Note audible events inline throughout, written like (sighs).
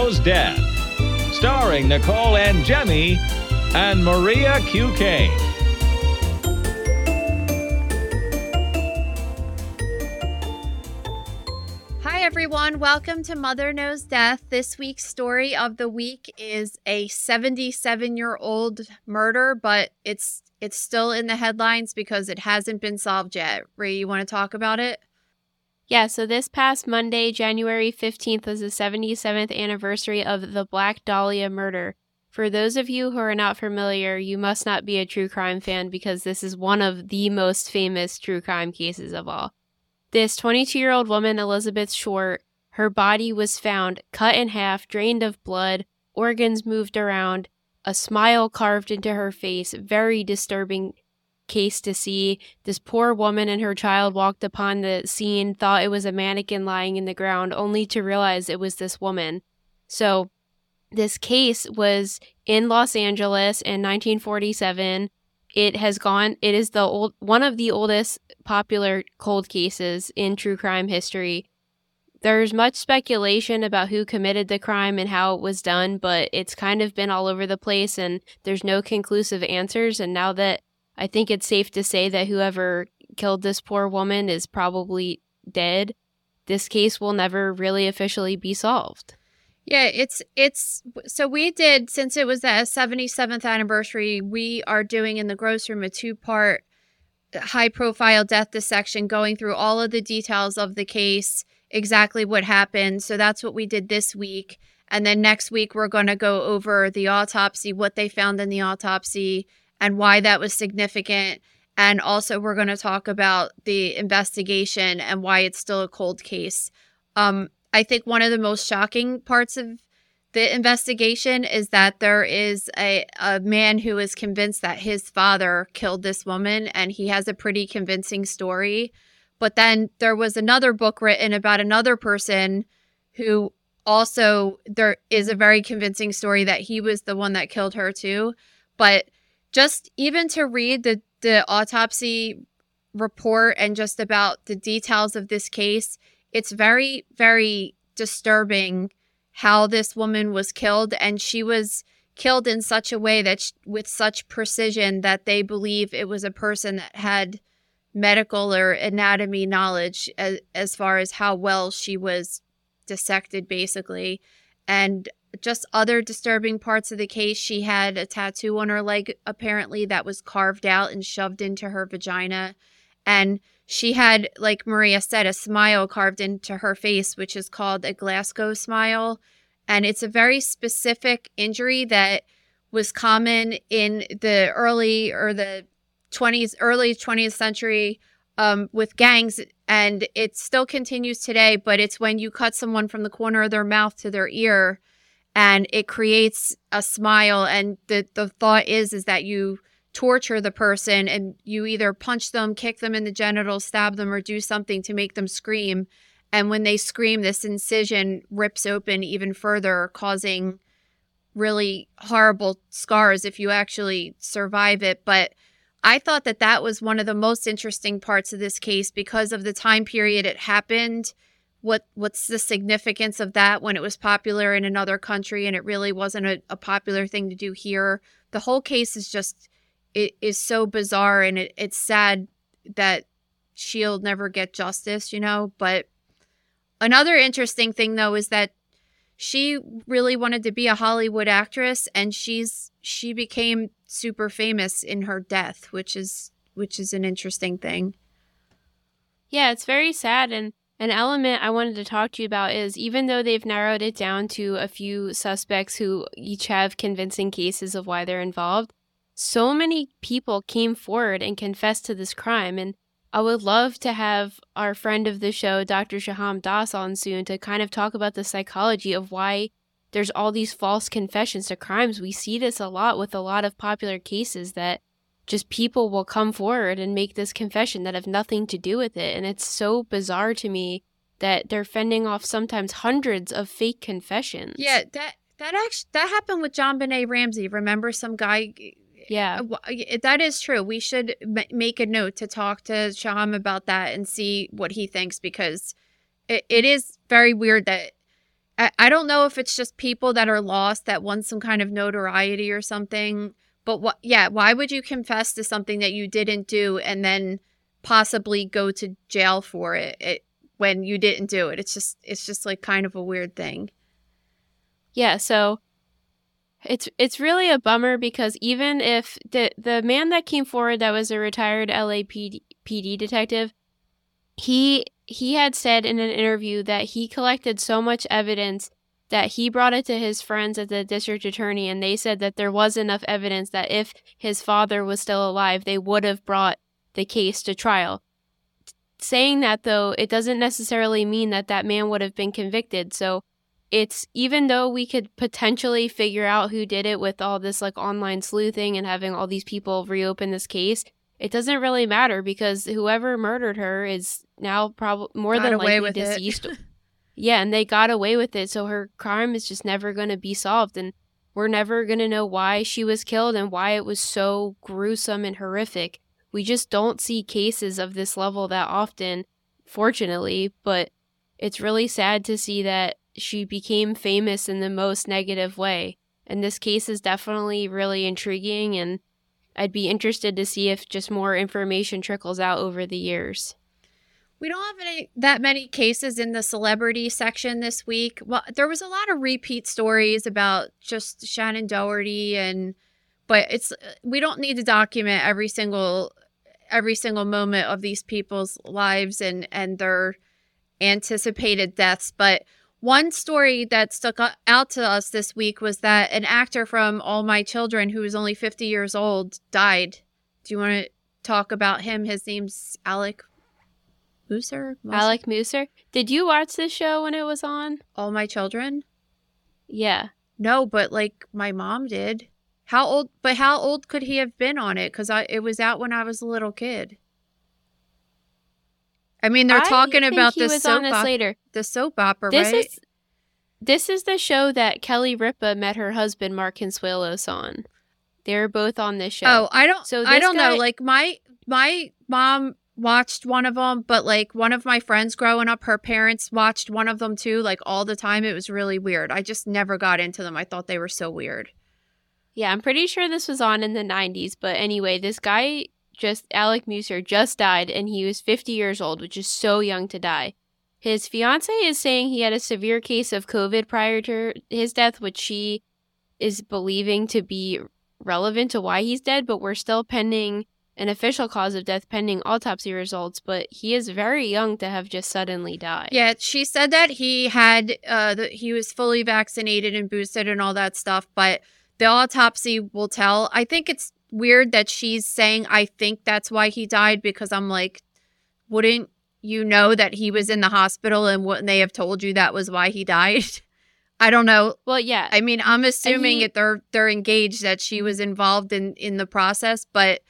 Death, starring Nicole Angemi and Maria Q. Kane. Hi, everyone. Welcome to Mother Knows Death. This week's story of the week is a 77 year old murder, but it's it's still in the headlines because it hasn't been solved yet. Ray, you want to talk about it? Yeah, so this past Monday, January 15th, was the 77th anniversary of the Black Dahlia murder. For those of you who are not familiar, you must not be a true crime fan because this is one of the most famous true crime cases of all. This 22 year old woman, Elizabeth Short, her body was found cut in half, drained of blood, organs moved around, a smile carved into her face. Very disturbing case to see. This poor woman and her child walked upon the scene, thought it was a mannequin lying in the ground, only to realize it was this woman. So, this case was in Los Angeles in 1947. It has gone, it is the old, one of the oldest popular cold cases in true crime history. There's much speculation about who committed the crime and how it was done, but it's kind of been all over the place and there's no conclusive answers. And now that I think it's safe to say that whoever killed this poor woman is probably dead. This case will never really officially be solved. Yeah, it's it's so we did since it was the 77th anniversary, we are doing in the gross room a two-part uh, high profile death dissection going through all of the details of the case, exactly what happened. So that's what we did this week. And then next week we're going to go over the autopsy, what they found in the autopsy, and why that was significant. And also, we're going to talk about the investigation and why it's still a cold case. Um, I think one of the most shocking parts of the investigation is that there is a, a man who is convinced that his father killed this woman, and he has a pretty convincing story. But then there was another book written about another person who also there is a very convincing story that he was the one that killed her too. But just even to read the the autopsy report and just about the details of this case, it's very very disturbing how this woman was killed. And she was killed in such a way that she, with such precision that they believe it was a person that had medical or anatomy knowledge as, as far as how well she was dissected basically. And just other disturbing parts of the case. She had a tattoo on her leg, apparently, that was carved out and shoved into her vagina. And she had, like Maria said, a smile carved into her face, which is called a Glasgow smile. And it's a very specific injury that was common in the early or the 20s, early 20th century um, with gangs. And it still continues today, but it's when you cut someone from the corner of their mouth to their ear and it creates a smile and the the thought is is that you torture the person and you either punch them kick them in the genitals stab them or do something to make them scream. And when they scream this incision rips open even further causing really horrible scars if you actually survive it. But I thought that that was one of the most interesting parts of this case because of the time period it happened what what's the significance of that when it was popular in another country and it really wasn't a, a popular thing to do here? The whole case is just it is so bizarre and it, it's sad that she'll never get justice you know? But another interesting thing though is that she really wanted to be a hollywood actress and she's she became super famous in her death which is which is an interesting thing. Yeah it's very sad and an element I wanted to talk to you about is even though they've narrowed it down to a few suspects who each have convincing cases of why they're involved, so many people came forward and confessed to this crime. And I would love to have our friend of the show, Dr. Shaham Das, on soon to kind of talk about the psychology of why there's all these false confessions to crimes. We see this a lot with a lot of popular cases that just people will come forward and make this confession that have nothing to do with it. And it's so bizarre to me that they're fending off sometimes hundreds of fake confessions. Yeah, that that actually that happened with JonBenét Ramsey. Remember some guy yeah, uh, that is true. We should make a note to talk to Shaham about that and see what he thinks because it, it is very weird that I, I don't know if it's just people that are lost that want some kind of notoriety or something. But what, yeah, why would you confess to something that you didn't do and then possibly go to jail for it, it when you didn't do it? It's just, it's just like kind of a weird thing. Yeah. So it's it's really a bummer because even if the the man that came forward that was a retired LAPD PD detective, he he had said in an interview that he collected so much evidence that he brought it to his friends at the district attorney and they said that there was enough evidence that if his father was still alive, they would have brought the case to trial. Saying that though, it doesn't necessarily mean that that man would have been convicted. So it's even though we could potentially figure out who did it with all this like online sleuthing and having all these people reopen this case, it doesn't really matter because whoever murdered her is now probably more Got than likely deceased. (laughs) yeah, and they got away with it, so her crime is just never going to be solved and we're never going to know why she was killed and why it was so gruesome and horrific. We just don't see cases of this level that often, fortunately, but it's really sad to see that she became famous in the most negative way. And this case is definitely really intriguing and I'd be interested to see if just more information trickles out over the years. We don't have any that many cases in the celebrity section this week. Well, there was a lot of repeat stories about just Shannen Doherty and but it's we don't need to document every single every single moment of these people's lives and and their anticipated deaths, but one story that stuck out to us this week was that an actor from All My Children, who was only 50 years old, died. Do you want to talk about him? His name's Alec Musser. Alec Musser. Did you watch this show when it was on? All My Children? Yeah. No, but like my mom did. How old? But how old could he have been on it? Because I it was out when I was a little kid. I mean, they're I talking about he the was soap on this op- later. the soap opera, This right? is this is the show that Kelly Ripa met her husband Mark Consuelos on. They're both on this show. Oh, I don't. So I don't know. Like my my mom watched one of them, but like one of my friends growing up, her parents watched one of them too, like all the time. It was really weird. I just never got into them. I thought they were so weird. Yeah, I'm pretty sure this was on in the 90s, but anyway, this guy just Alec Musser just died and he was 50 years old, which is so young to die. His fiance is saying he had a severe case of COVID prior to his death, which she is believing to be relevant to why he's dead, but we're still pending an official cause of death pending autopsy results, but he is very young to have just suddenly died. Yeah, she said that he had uh that he was fully vaccinated and boosted and all that stuff, but the autopsy will tell. I think it's weird that she's saying I think that's why he died because I'm like wouldn't you know that he was in the hospital and wouldn't they have told you that was why he died? (laughs) I don't know. Well, yeah. I mean, I'm assuming that they're they're engaged that she was involved in in the process, but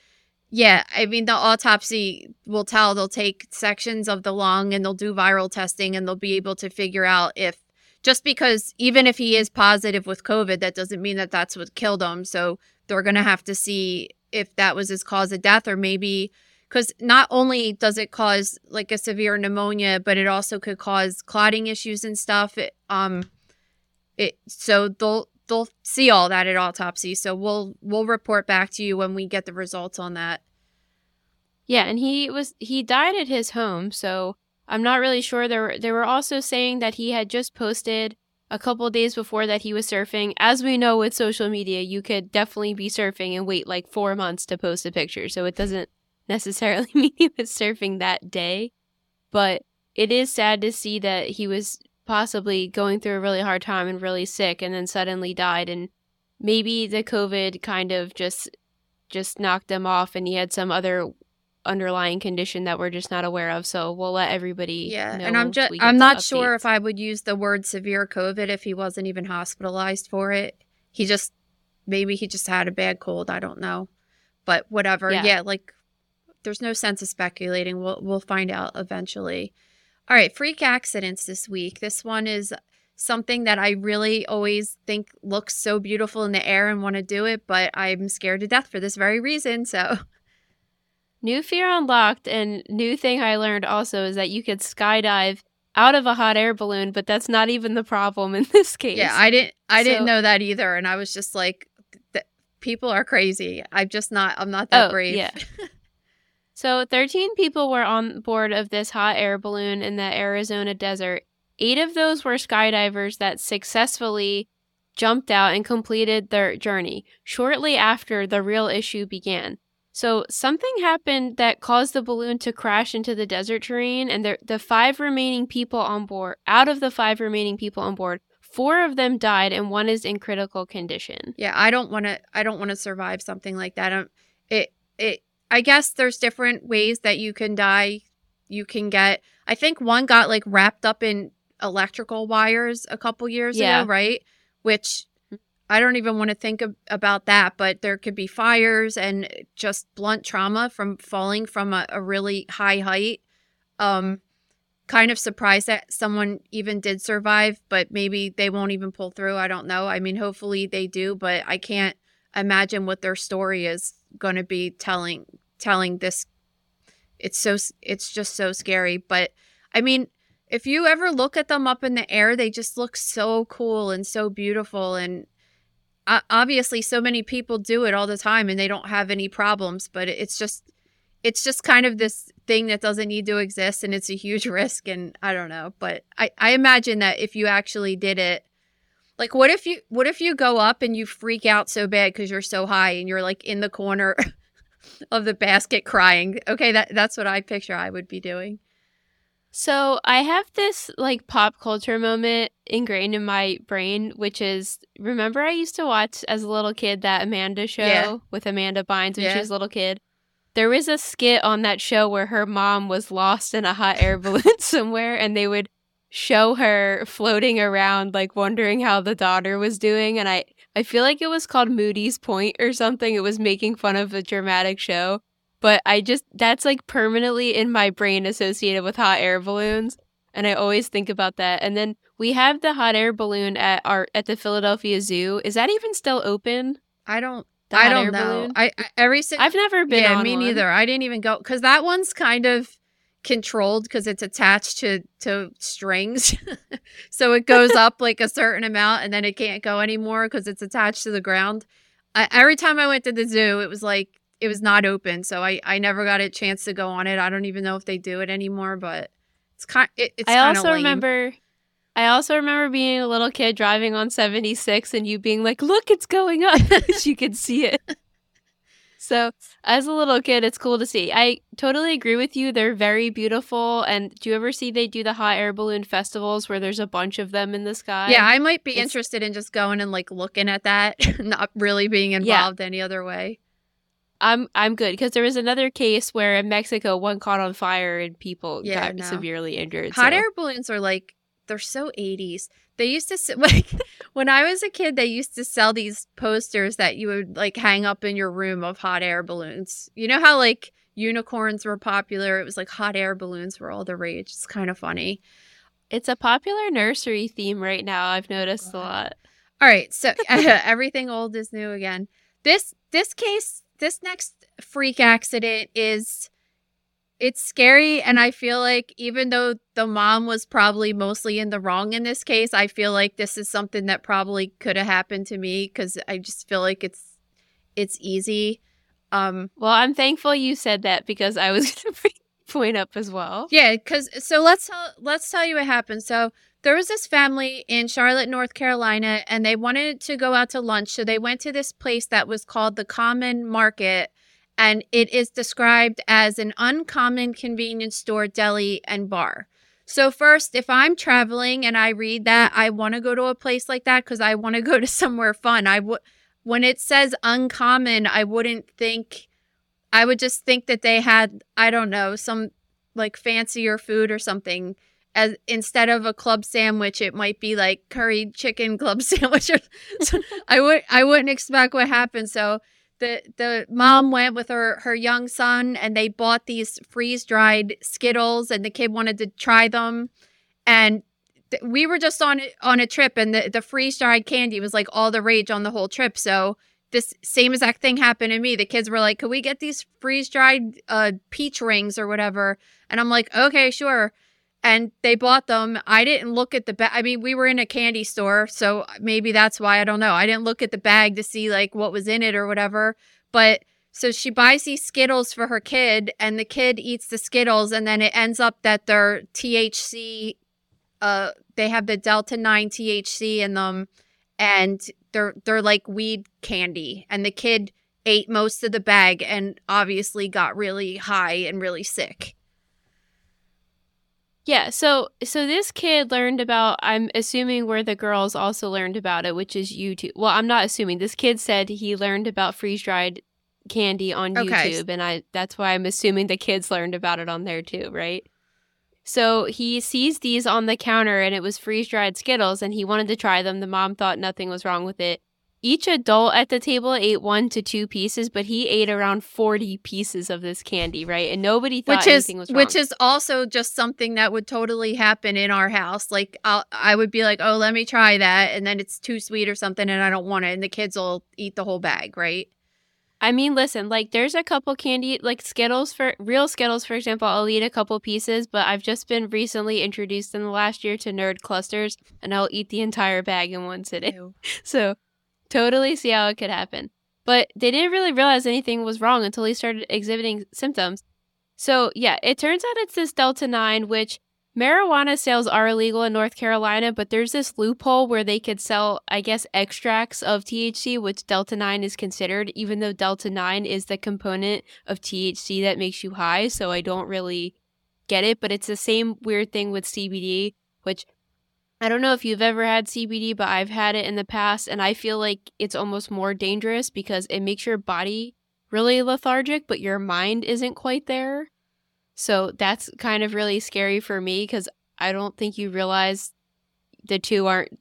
yeah, I mean the autopsy will tell. They'll take sections of the lung and they'll do viral testing and they'll be able to figure out if just because even if he is positive with COVID, that doesn't mean that that's what killed him. So they're gonna have to see if that was his cause of death or maybe because not only does it cause like a severe pneumonia, but it also could cause clotting issues and stuff. It, um, it so they'll they'll see all that at autopsy. So we'll we'll report back to you when we get the results on that. Yeah, and he was he died at his home, so I'm not really sure. There were, they were also saying that he had just posted a couple days before that he was surfing. As we know with social media, you could definitely be surfing and wait like four months to post a picture, so it doesn't (laughs) necessarily (laughs) mean he was surfing that day. But it is sad to see that he was possibly going through a really hard time and really sick, and then suddenly died. And maybe the COVID kind of just just knocked him off, and he had some other underlying condition that we're just not aware of. So we'll let everybody. Yeah, know and I'm just I'm not sure if I would use the word severe COVID if he wasn't even hospitalized for it. He just maybe he just had a bad cold. I don't know, but whatever. Yeah. Yeah, like there's no sense of speculating. We'll we'll find out eventually. All right, freak accidents this week. This one is something that I really always think looks so beautiful in the air and want to do it, but I'm scared to death for this very reason. So (laughs) New fear unlocked, and new thing I learned also is that you could skydive out of a hot air balloon, but that's not even the problem in (laughs) this case. Yeah, I didn't I So- didn't know that either and I was just like th- people are crazy. I'm just not I'm not that Oh, brave. yeah. (laughs) So 13 people were on board of this hot air balloon in the Arizona desert. Eight of those were skydivers that successfully jumped out and completed their journey shortly after the real issue began. So something happened that caused the balloon to crash into the desert terrain, and the, the five remaining people on board, out of the five remaining people on board, four of them died and one is in critical condition. Yeah, I don't want to. I don't want to survive something like that. Um, it it. I guess there's different ways that you can die. You can get. I think one got like wrapped up in electrical wires a couple years Yeah. ago, right? Which I don't even want to think of, about that. But there could be fires and just blunt trauma from falling from a, a really high height. Um, kind of surprised that someone even did survive, but maybe they won't even pull through. I don't know. I mean, hopefully they do, but I can't imagine what their story is going to be telling telling this it's so it's just so scary, but I mean, if you ever look at them up in the air, they just look so cool and so beautiful and obviously so many people do it all the time and they don't have any problems, but it's just it's just kind of this thing that doesn't need to exist and it's a huge (laughs) risk and I don't know, but I I imagine that if you actually did it like what if you what if you go up and you freak out so bad cuz you're so high and you're like in the corner (laughs) of the basket crying. Okay, that that's what I picture I would be doing. So I have this like pop culture moment ingrained in my brain, which is remember I used to watch as a little kid that Amanda show Yeah. with Amanda Bynes when Yeah. she was a little kid. There was a skit on that show where her mom was lost in a hot air (laughs) balloon somewhere and they would show her floating around like wondering how the daughter was doing and I I feel like it was called Moody's Point or something. It was making fun of a dramatic show but I just that's like permanently in my brain associated with hot air balloons and I always think about that. And then we have the hot air balloon at our at the Philadelphia Zoo. Is that even still open? I don't I don't know. balloon? I, I every single I've never been yeah, on me one. neither. I didn't even go because that one's kind of controlled because it's attached to to strings, (laughs) so it goes up like a certain amount and then it can't go anymore because it's attached to the ground. I, every time I went to the zoo, it was like it was not open, so I I never got a chance to go on it. I don't even know if they do it anymore, but it's kind it, it's I also lame. remember I also remember being a little kid driving on 76 and you being like, "Look, it's going up." (laughs) you could see it. (laughs) So, as a little kid, it's cool to see. I totally agree with you. They're very beautiful. And do you ever see they do the hot air balloon festivals where there's a bunch of them in the sky? Yeah, I might be It's- interested in just going and like looking at that, (laughs) not really being involved any other way. I'm I'm good because there was another case where in Mexico one caught on fire and people Yeah, got no. severely injured. Hot so- air balloons are like they're so 80s. They used to (laughs) like when I was a kid they used to sell these posters that you would like hang up in your room of hot air balloons. You know how like unicorns were popular? It was like hot air balloons were all the rage. It's kind of funny. It's a popular nursery theme right now. I've noticed a lot. All right, so (laughs) everything old is new again. This this case, this next freak accident is it's scary and I feel like even though the mom was probably mostly in the wrong in this case, I feel like this is something that probably could have happened to me cuz I just feel like it's it's easy. Um Well, I'm thankful you said that because I was (laughs) going to point up as well. Yeah, because so let's tell let's tell you what happened. So there was this family in Charlotte, North Carolina, and they wanted to go out to lunch. So they went to this place that was called the Common Market, and it is described as an uncommon convenience store, deli, and bar. So first, if I'm traveling and I read that, I want to go to a place like that because I want to go to (laughs) somewhere fun. I would when it says uncommon, I wouldn't think I would just think that they had I don't know some like fancier food or something as instead of a club sandwich it might be like curried chicken club (laughs) sandwich so i would i wouldn't expect what happened. So the the mom went with her her young son and they bought these freeze dried skittles and the kid wanted to try them. And th- we were just on on a trip and the, the freeze dried candy was like all the rage on the whole trip. So this same exact thing happened to me. The kids were like could we get these freeze dried uh peach rings or whatever? And i'm like okay sure and they bought them. I didn't look at the bag. I mean, we were in a candy store, so maybe that's why I don't know. I didn't look at the bag to see like what was in it or whatever. But so she buys these Skittles for her kid, and the kid eats the Skittles, and then it ends up that they're THC. Uh, they have the Delta Nine THC in them, and they're they're like weed candy, and the kid ate most of the bag and obviously got really high and really sick. Yeah, so so this kid learned about I'm assuming where the girls also learned about it, which is YouTube. Well, I'm not assuming. This kid said he learned about freeze-dried candy on Okay. YouTube and I that's why I'm assuming the kids learned about it on there too, right? So he sees these on the counter and it was freeze-dried Skittles and he wanted to try them. The mom thought nothing was wrong with it. Each adult at the table ate one to two pieces, but he ate around 40 pieces of this candy, right? And nobody thought which is anything was wrong. which is also just something that would totally happen in our house. Like I'll, I would be like, "Oh, let me try that," and then it's too sweet or something, and I don't want it, and the kids will eat the whole bag, right? I mean, listen, like there's a couple candy, like Skittles for real Skittles, for example. I'll eat a couple pieces, but I've just been recently introduced in the last year to Nerd Clusters, and I'll eat the entire bag in one sitting. (laughs) So, totally see how it could happen. But they didn't really realize anything was wrong until he started exhibiting symptoms. So, yeah, it turns out it's this Delta 9, which marijuana sales are illegal in North Carolina, but there's this loophole where they could sell, I guess, extracts of THC, which Delta 9 is considered, even though Delta 9 is the component of THC that makes you high. So, I don't really get it, but it's the same weird thing with CBD, which I don't know if you've ever had CBD, but I've had it in the past, and I feel like it's almost more dangerous because it makes your body really lethargic, but your mind isn't quite there. So that's kind of really scary for me because I don't think you realize the two aren't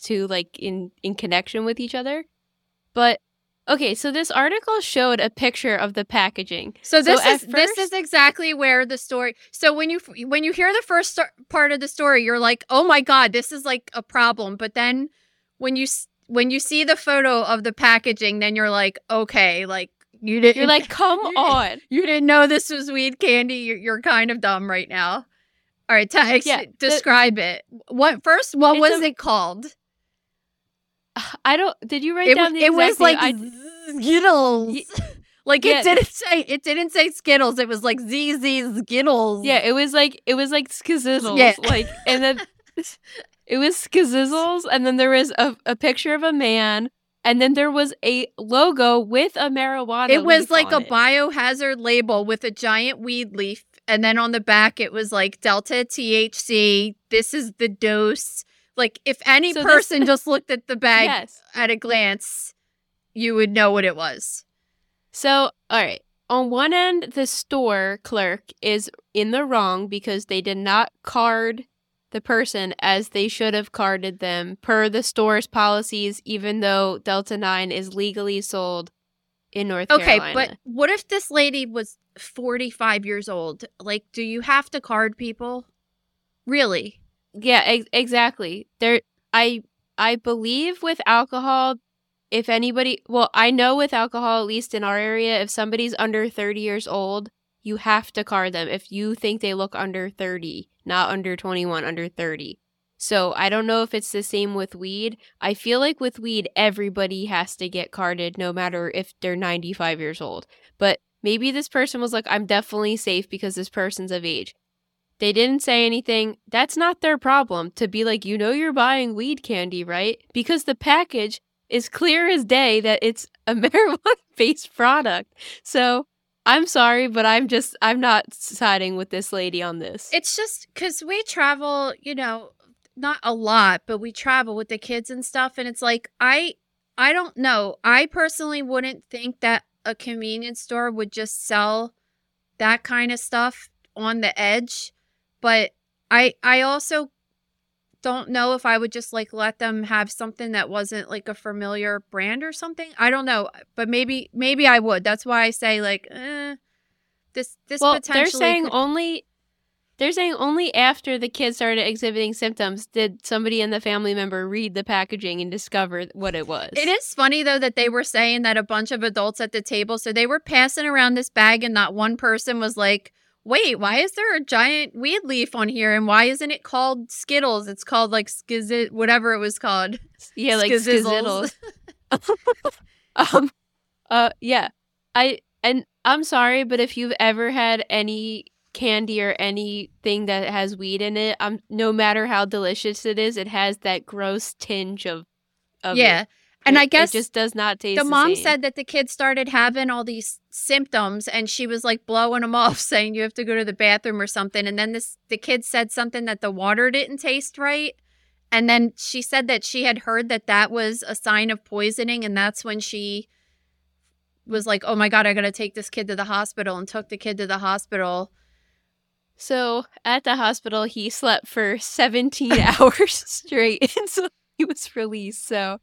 too like in in connection with each other. But okay, so this article showed a picture of the packaging. So this at is this is exactly where the story. So when you when you hear the first part of the story, you're like, "Oh my god, this is like a problem." But then when you when you see the photo of the packaging, then you're like, "Okay, like you didn't You're like, (laughs) come You- on. you didn't know this was weed candy. You're, you're kind of dumb right now." All right, Tex, Yeah, the- describe it. What first? What It's was a- it called? (sighs) I don't. Did you write It, down was- the it was like? I- Skittles. (laughs) Like Yeah. it didn't say it didn't say Skittles. It was like ZZ Skittles. Yeah, it was like it was like skizzles. Yeah. Like and then (laughs) it was skizzles and then there was a, a picture of a man and then there was a logo with a marijuana. It was like a it. biohazard label with a giant weed leaf. And then on the back, it was like Delta THC. This is the dose. Like, if any So this- person (laughs) just looked at the bag Yes. at a glance, you would know what it was. So, all right. On one end, the store clerk is in the wrong because they did not card the person as they should have carded them per the store's policies, even though Delta 9 is legally sold in North Okay, Carolina. Okay, but what if this lady was 45 years old? Like, do you have to card people? Really? Yeah, ex- exactly. There I I believe with alcohol if anybody well, I know with alcohol at least in our area if somebody's under 30 years old, you have to card them if you think they look under 30, not under 21, under 30. So, I don't know if it's the same with weed. I feel like with weed everybody has to get carded no matter if they're 95 years old. But maybe this person was like I'm definitely safe because this person's of age. They didn't say anything. That's not their problem to be like, you know, you're buying weed candy, right? Because the package is clear as day that it's a (laughs) marijuana based product. So I'm sorry, but I'm just, I'm not siding with this lady on this. It's just because we travel, you know, not a lot, but we travel with the kids and stuff. And it's like, I, I don't know. I personally wouldn't think that a convenience store would just sell that kind of stuff on the edge. But I, I also don't know if I would just like let them have something that wasn't like a familiar brand or something. I don't know, but maybe, maybe I would. That's why I say like, eh, this, this well, potentially. they're saying could- only. They're saying only after the kid started exhibiting symptoms did somebody in the family member read the packaging and discover what it was. It is funny though that they were saying that a bunch of adults at the table, so they were passing around this bag, and not one person was like, wait, why is there a giant weed leaf on here? And why isn't it called Skittles? It's called like Skizit, whatever it was called. (laughs) Yeah, like skizzles. (laughs) (laughs) um, uh, yeah. I and I'm sorry, but if you've ever had any candy or anything that has weed in it, um, no matter how delicious it is, it has that gross tinge of, of yeah. it. And It- I guess it just does not taste. the The, mom same. said that the kid started having all these symptoms and she was like blowing them (laughs) off saying you have to go to the bathroom or something and then this the kid said something that the water didn't taste right and then she said that she had heard that that was a sign of poisoning and that's when she was like oh my god i gotta take this kid to the hospital and took the kid to the hospital So at the hospital, he slept for 17 (laughs) hours straight (laughs) until he was released. So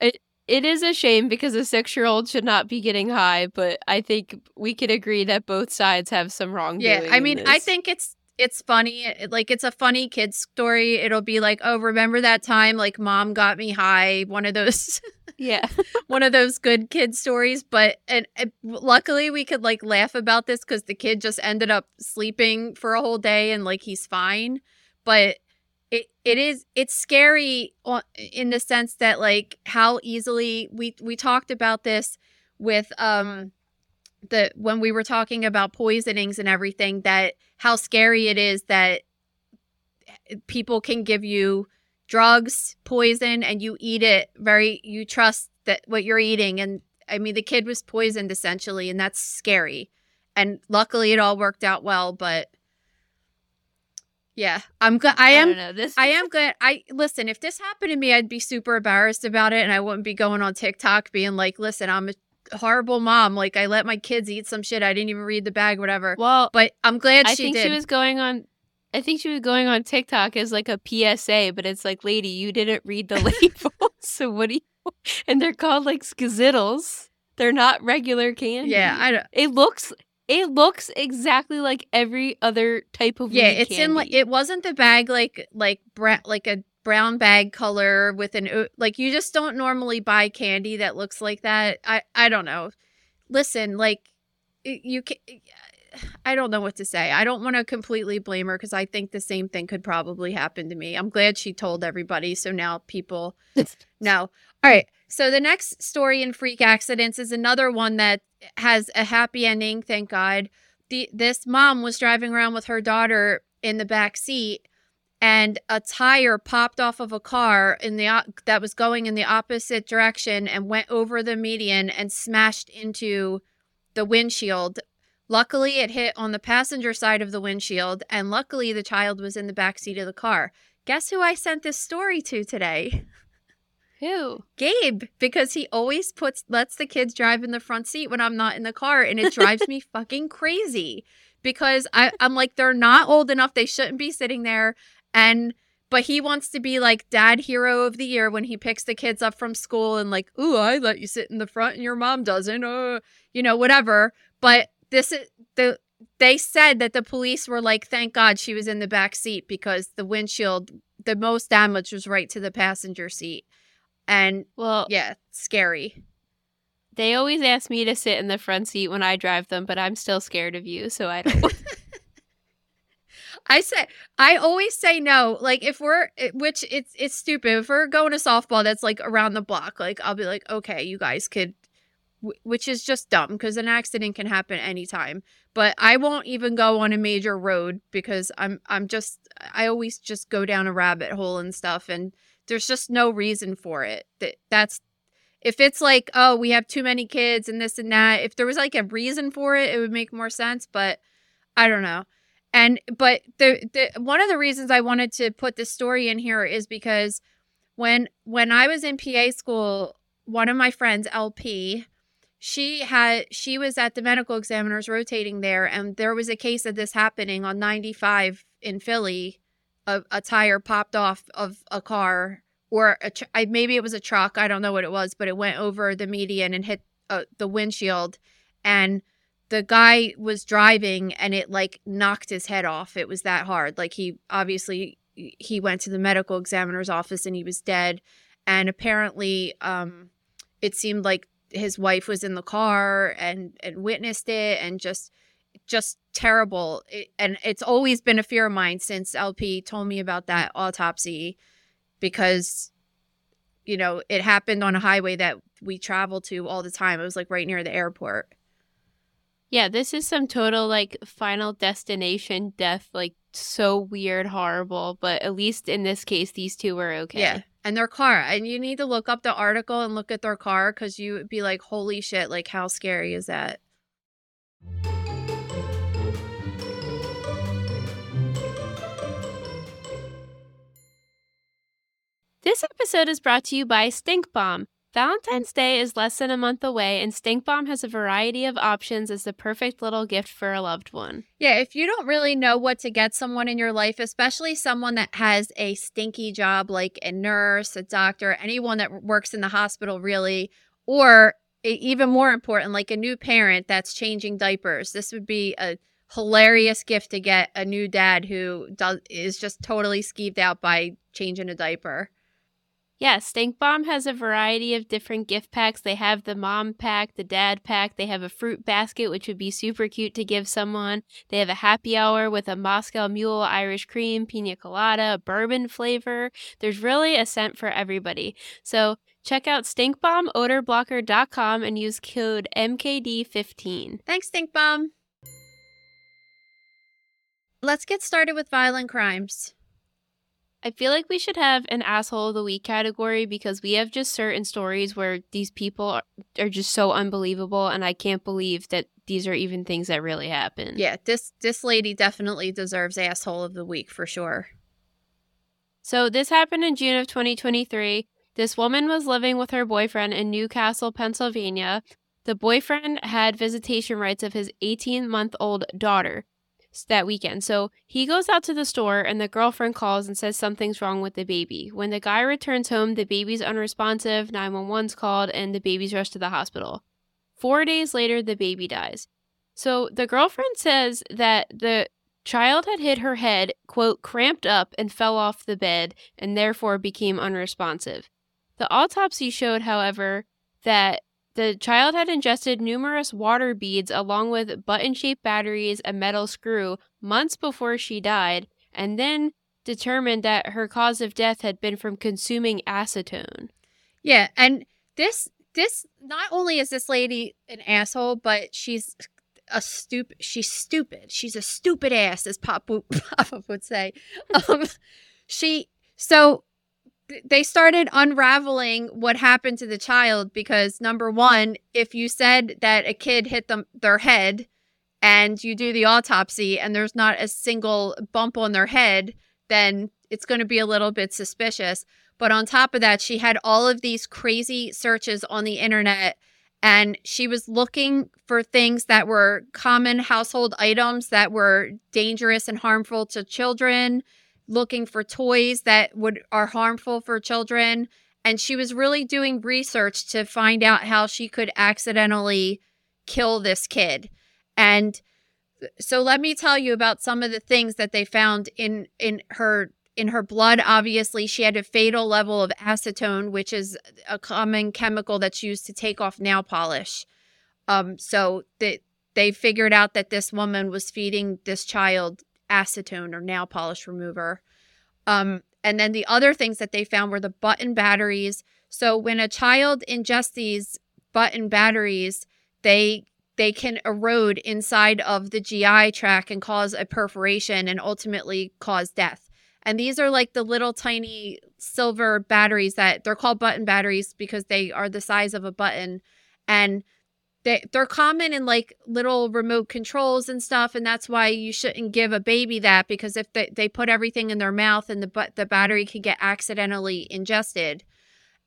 it it is a shame because a six year old should not be getting high, but I think we could agree that both sides have some wrongdoing. yeah i mean i think it's it's funny It- like it's a funny kid story it'll be like oh remember that time like mom got me high one of those (laughs) yeah, one of those good kid stories but and, and luckily we could like laugh about this because the kid just ended up sleeping for a whole day and like he's fine but it it is it's scary in the sense that like how easily we we talked about this with um the when we were talking about poisonings and everything that how scary it is that people can give you drugs, poison, and you eat it very, you trust that what you're eating. And I mean, the kid was poisoned essentially, and that's scary. And luckily, it all worked out well. But yeah, I'm good. I I am. know this. I am good. I listen. If this happened to me, I'd be super embarrassed about it, and I wouldn't be going on TikTok being like, "Listen, I'm a horrible mom. Like, I let my kids eat some shit. I didn't even read the bag, whatever." well, But I'm glad I she think did. she was going on. I think she was going on TikTok as like a PSA, but it's like, lady, you didn't read the (laughs) label, so what do you? And they're called like skizzles. They're not regular candy. yeah, I don't. It looks it looks exactly like every other type of Yeah, it's in like candy. it wasn't the bag like like bra- like a brown bag color with an like you just don't normally buy candy that looks like that. I I don't know. Listen, like you can. (sighs) I don't know what to say. I don't want to completely blame her because I think the same thing could probably happen to me. I'm glad she told everybody, so now people (laughs) know. All right. So the next story in freak accidents is another one that has a happy ending, thank God. The this mom was driving around with her daughter in the back seat and a tire popped off of a car in the that was going in the opposite direction and went over the median and smashed into the windshield. Luckily, it hit on the passenger side of the windshield, and luckily, the child was in the back seat of the car. Guess who I sent this story to today? (laughs) Who? Gabe, because he always puts lets the kids drive in the front seat when I'm not in the car, and it drives me (laughs) fucking crazy. Because I, I'm like, they're not old enough; they shouldn't be sitting there. And but he wants to be like dad hero of the year when he picks the kids up from school and like, ooh, I let you sit in the front and your mom doesn't, uh, you know, whatever. But this is the they said that the police were like, thank God she was in the back seat because the windshield, the most damage was right to the passenger seat. And Well, yeah, scary. they always ask me to sit in the front seat when I drive them, but I'm still scared of you, so I don't. (laughs) I say I always say no. Like if we're eh, which it's it's stupid. If we're going to softball that's like around the block, like I'll be like, okay, you guys could, which is just dumb because an accident can happen anytime. But I won't even go on a major road because I'm I'm just I always just go down a rabbit hole and stuff, and there's just no reason for it. That that's if it's like oh we have too many kids and this and that. If there was like a reason for it, it would make more sense. But I don't know. And but the the one of the reasons I wanted to put this story in here is because when when I was in PA school, one of my friends, LP, she had she was at the medical examiners rotating there, and there was a case of this happening on 95 in Philly. A, a tire popped off of a car, or a tr- I, maybe it was a truck. I don't know what it was, but it went over the median and hit uh, the windshield, and the guy was driving and it like knocked his head off. It was that hard. Like he obviously he went to the medical examiner's office and he was dead. And apparently, um, it seemed like his wife was in the car and and witnessed it and just just terrible. It, and it's always been a fear of mine since LP told me about that autopsy because, you know, it happened on a highway that we travel to all the time. It was like right near the airport. Yeah, this is some total like final destination death, like so weird, horrible. But at least in this case, these two were okay. Yeah. And their car. And you need to look up the article and look at their car because you would be like, holy shit, like, how scary is that? This episode is brought to you by StinkBalm. Valentine's Day is less than a month away, and StinkBalm has a variety of options as the perfect little gift for a loved one. Yeah, if you don't really know what to get someone in your life, especially someone that has a stinky job like a nurse, a doctor, anyone that works in the hospital, really, or even more important, like a new parent that's changing diapers, this would be a hilarious gift to get a new dad who does is just totally skeeved out by changing a diaper. Yeah, StinkBalm has a variety of different gift packs. They have the mom pack, the dad pack. They have a fruit basket, which would be super cute to give someone. They have a happy hour with a Moscow Mule Irish cream, pina colada, bourbon flavor. There's really a scent for everybody. So check out stinkbalmodorblocker.com and use code MKD15. Thanks, StinkBalm. Let's get started with violent crimes. I feel like we should have an asshole of the week category because we have just certain stories where these people are, are just so unbelievable and I can't believe that these are even things that really happen. Yeah, this this lady definitely deserves asshole of the week for sure. So this happened in June of 2023. This woman was living with her boyfriend in New Castle, Pennsylvania. The boyfriend had visitation rights of his 18 month old daughter that weekend. So he goes out to the store and the girlfriend calls and says something's wrong with the baby. When the guy returns home, the baby's unresponsive, 911's called, and the baby's rushed to the hospital. Four days later, the baby dies. So the girlfriend says that the child had hit her head, quote, cramped up and fell off the bed and therefore became unresponsive. The autopsy showed, however, that the child had ingested numerous water beads along with button shaped batteries, a metal screw, months before she died, and then determined that her cause of death had been from consuming acetone. Yeah, and this this not only is this lady an asshole, but she's a stupid she's stupid. She's a stupid ass, as Pop, (laughs) Papa would say. Um, she so they started unraveling what happened to the child because number one, if you said that a kid hit them their head and you do the autopsy and there's not a single bump on their head, then it's going to be a little bit suspicious. But on top of that, she had all of these crazy searches on the internet and she was looking for things that were common household items that were dangerous and harmful to children looking for toys that would are harmful for children. And she was really doing research to find out how she could accidentally kill this kid. And so let me tell you about some of the things that they found in in her in her blood. Obviously she had a fatal level of acetone which is a common chemical that's used to take off nail polish. Um so that they figured out that this woman was feeding this child acetone or nail polish remover. Um, and then the other things that they found were the button batteries. So when a child ingests these button batteries, they they can erode inside of the GI tract and cause a perforation and ultimately cause death. And these are like the little tiny silver batteries that they're called button batteries because they are the size of a button. And they they're common in like little remote controls and stuff and that's why you shouldn't give a baby that because if they, they put everything in their mouth and the but the battery can get accidentally ingested.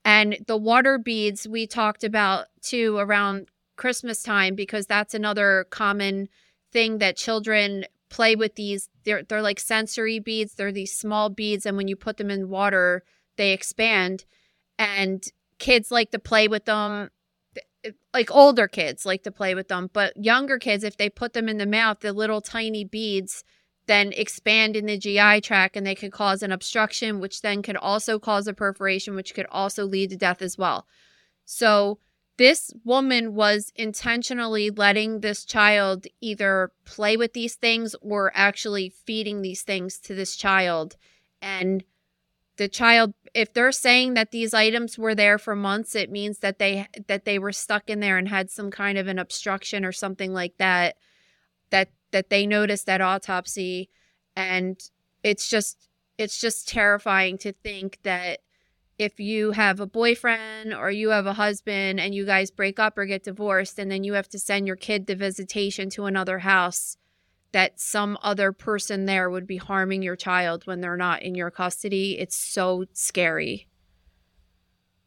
And the water beads we talked about too around christmas time because that's another common thing that children play with these they're they're like sensory beads they're these small beads and when you put them in water they expand. And kids like to play with them like older kids like to play with them, but younger kids, if they put them in the mouth, the little tiny beads then expand in the GI tract and they could cause an obstruction, which then could also cause a perforation, which could also lead to death as well. So this woman was intentionally letting this child either play with these things or actually feeding these things to this child and the child if they're saying that these items were there for months it means that they that they were stuck in there and had some kind of an obstruction or something like that that that they noticed at autopsy. And it's just it's just terrifying to think that if you have a boyfriend or you have a husband and you guys break up or get divorced and then you have to send your kid to visitation to another house that some other person there would be harming your child when they're not in your custody it's so scary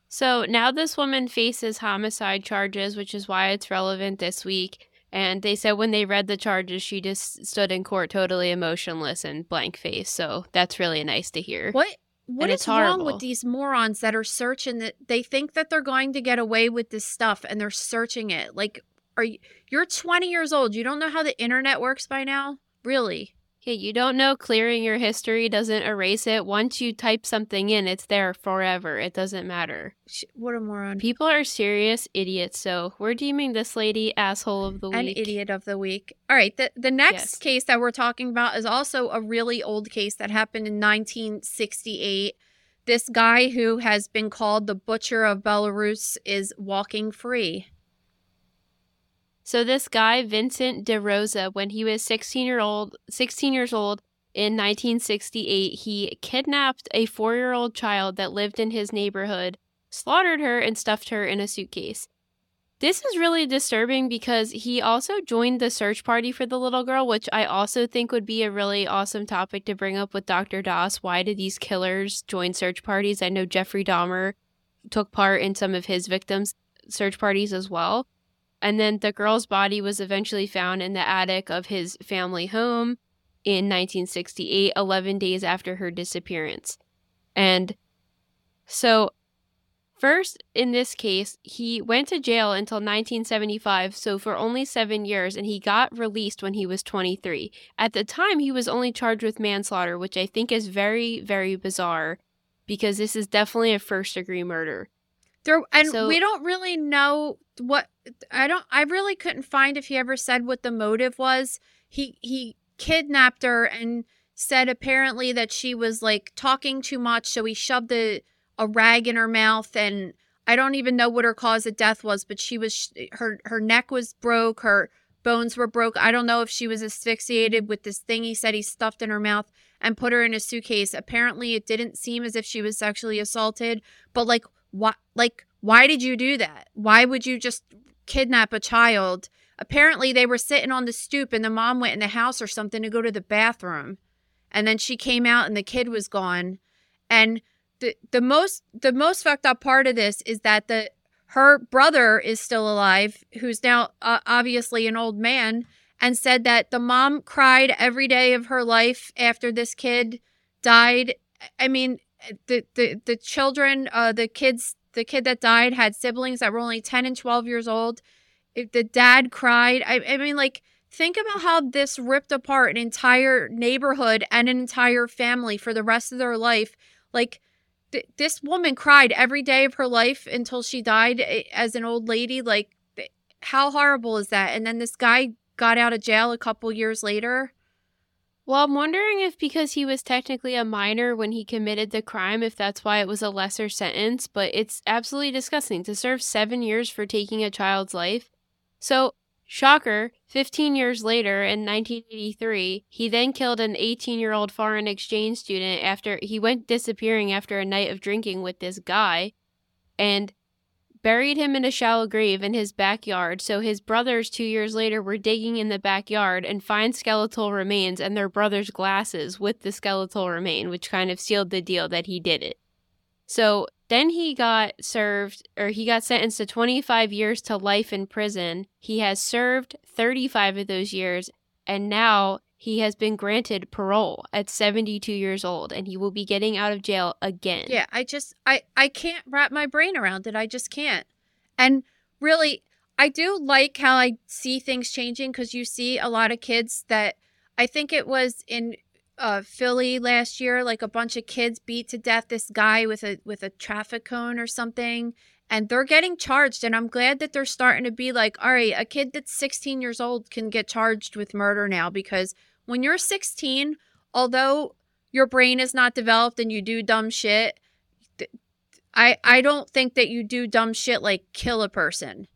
So now this woman faces homicide charges, which is why it's relevant this week. And they said when they read the charges, she just stood in court totally emotionless and blank face. So that's really nice to hear. what what is wrong with these morons that are searching that they think that they're going to get away with this stuff and they're searching it like are you you're 20 years old you don't know how the internet works by now really Yeah, you don't know clearing your history doesn't erase it. Once you type something in, it's there forever. It doesn't matter. What a moron People are serious idiots. So we're deeming this lady asshole of the an week. idiot of the week. All right, the the next Yes. case that we're talking about is also a really old case that happened in 1968. This guy who has been called the butcher of Bellerose is walking free. So this guy, Vincent De Rosa, when he was 16 year old, 16 years old in 1968, he kidnapped a four-year-old child that lived in his neighborhood, slaughtered her, and stuffed her in a suitcase. This is really disturbing because he also joined the search party for the little girl, which I also think would be a really awesome topic to bring up with Dr. Doss. Why do these killers join search parties? I know Jeffrey Dahmer took part in some of his victims' search parties as well. And then the girl's body was eventually found in the attic of his family home in 1968, 11 days after her disappearance. And so, first in this case, he went to jail until 1975, so for only seven years, and he got released when he was 23. At the time, he was only charged with manslaughter, which I think is very, very bizarre because this is definitely a first degree murder. There and So- we don't really know what I don't I really couldn't find if he ever said what the motive was. He he kidnapped her and said apparently that she was like talking too much, so he shoved a a rag in her mouth and I don't even know what her cause of death was, but she was her her neck was broke, her bones were broke. I don't know if she was asphyxiated with this thing he said he stuffed in her mouth and put her in a suitcase. Apparently it didn't seem as if she was sexually assaulted, but like why like why did you do that? Why would you just kidnap a child? Apparently they were sitting on the stoop and the mom went in the house or something to go to the bathroom. And then she came out and the kid was gone. And the the most the most fucked up part of this is that the her brother is still alive who's now uh, obviously an old man and said that the mom cried every day of her life after this kid died. I mean the the the children uh the kids the kid that died had siblings that were only 10 and 12 years old. If the dad cried I, I mean like think about how this ripped apart an entire neighborhood and an entire family for the rest of their life. Like th- this woman cried every day of her life until she died eh, as an old lady. Like how horrible is that? And then this guy got out of jail a couple years later Well, I'm wondering if because he was technically a minor when he committed the crime, if that's why it was a lesser sentence, but it's absolutely disgusting to serve seven years for taking a child's life. So, shocker, 15 years later in 1983, he then killed an 18 year old foreign exchange student after he went disappearing after a night of drinking with this guy and buried him in a shallow grave in his backyard. So his brothers, two years later, were digging in the backyard and find skeletal remains and their brother's glasses with the skeletal remain, which kind of sealed the deal that he did it. So then he got served, or he got sentenced to 25 years to life in prison. He has served 35 of those years, and now he has been granted parole at 72 years old, and he will be getting out of jail again. Yeah, I just I I can't wrap my brain around it. I just can't. And really, I do like how I see things changing because you see a lot of kids that I think it was in uh, Philly last year, like a bunch of kids beat to death this guy with a with a traffic cone or something, and they're getting charged and i'm glad that they're starting to be like all right a kid that's 16 years old can get charged with murder now because when you're 16 although your brain is not developed and you do dumb shit i i don't think that you do dumb shit like kill a person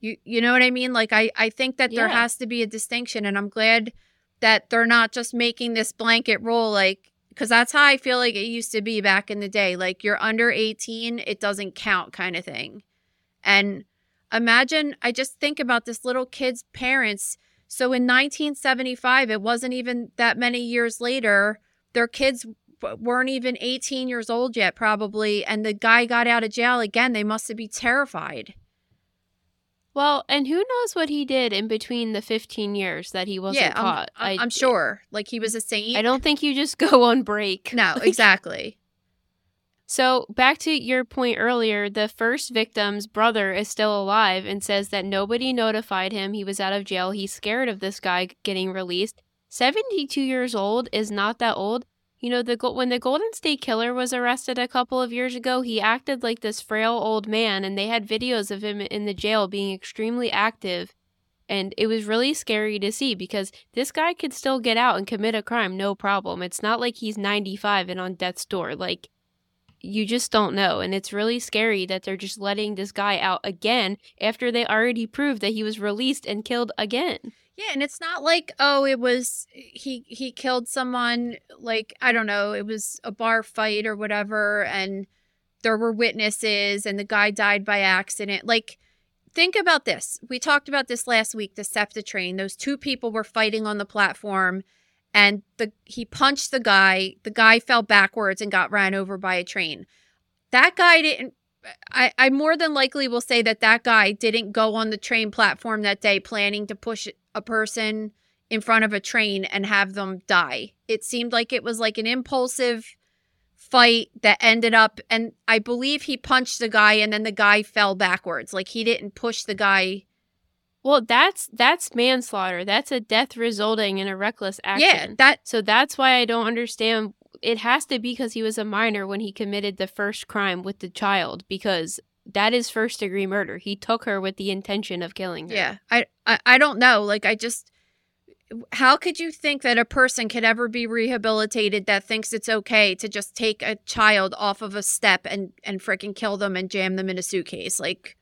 you you know what i mean like i i think that there Yeah. has to be a distinction and i'm glad that they're not just making this blanket rule like because that's how I feel like it used to be back in the day. Like you're under 18, it doesn't count, kind of thing. And imagine, I just think about this little kid's parents. So in 1975, it wasn't even that many years later, their kids weren't even 18 years old yet, probably. And the guy got out of jail again. They must have been terrified. Well, and who knows what he did in between the 15 years that he wasn't yeah, I'm, caught. I'm, I- I'm sure. Like he was a saint. I don't think you just (laughs) go on break. No, exactly. So, back to your point earlier, the first victim's brother is still alive and says that nobody notified him he was out of jail. He's scared of this guy getting released. 72 years old is not that old. You know, the when the Golden State Killer was arrested a couple of years ago, he acted like this frail old man, and they had videos of him in the jail being extremely active. And it was really scary to see because this guy could still get out and commit a crime, no problem. It's not like he's 95 and on death's door. Like, you just don't know. And it's really scary that they're just letting this guy out again after they already proved that he was released and killed again. Yeah, and it's not like oh, it was he he killed someone like I don't know, it was a bar fight or whatever and there were witnesses and the guy died by accident. Like think about this. We talked about this last week, the SEPTA train. Those two people were fighting on the platform and the he punched the guy. The guy fell backwards and got ran over by a train. That guy didn't I, I more than likely will say that that guy didn't go on the train platform that day planning to push a person in front of a train and have them die. It seemed like it was like an impulsive fight that ended up, and I believe he punched the guy and then the guy fell backwards. Like he didn't push the guy. Well, that's that's manslaughter. That's a death resulting in a reckless action. Yeah, that So that's why I don't understand. It has to be because he was a minor when he committed the first crime with the child, because that is first degree murder. He took her with the intention of killing her. Yeah, I, I I don't know. Like I just how could you think that a person could ever be rehabilitated that thinks it's okay to just take a child off of a step and and freaking kill them and jam them in a suitcase? Like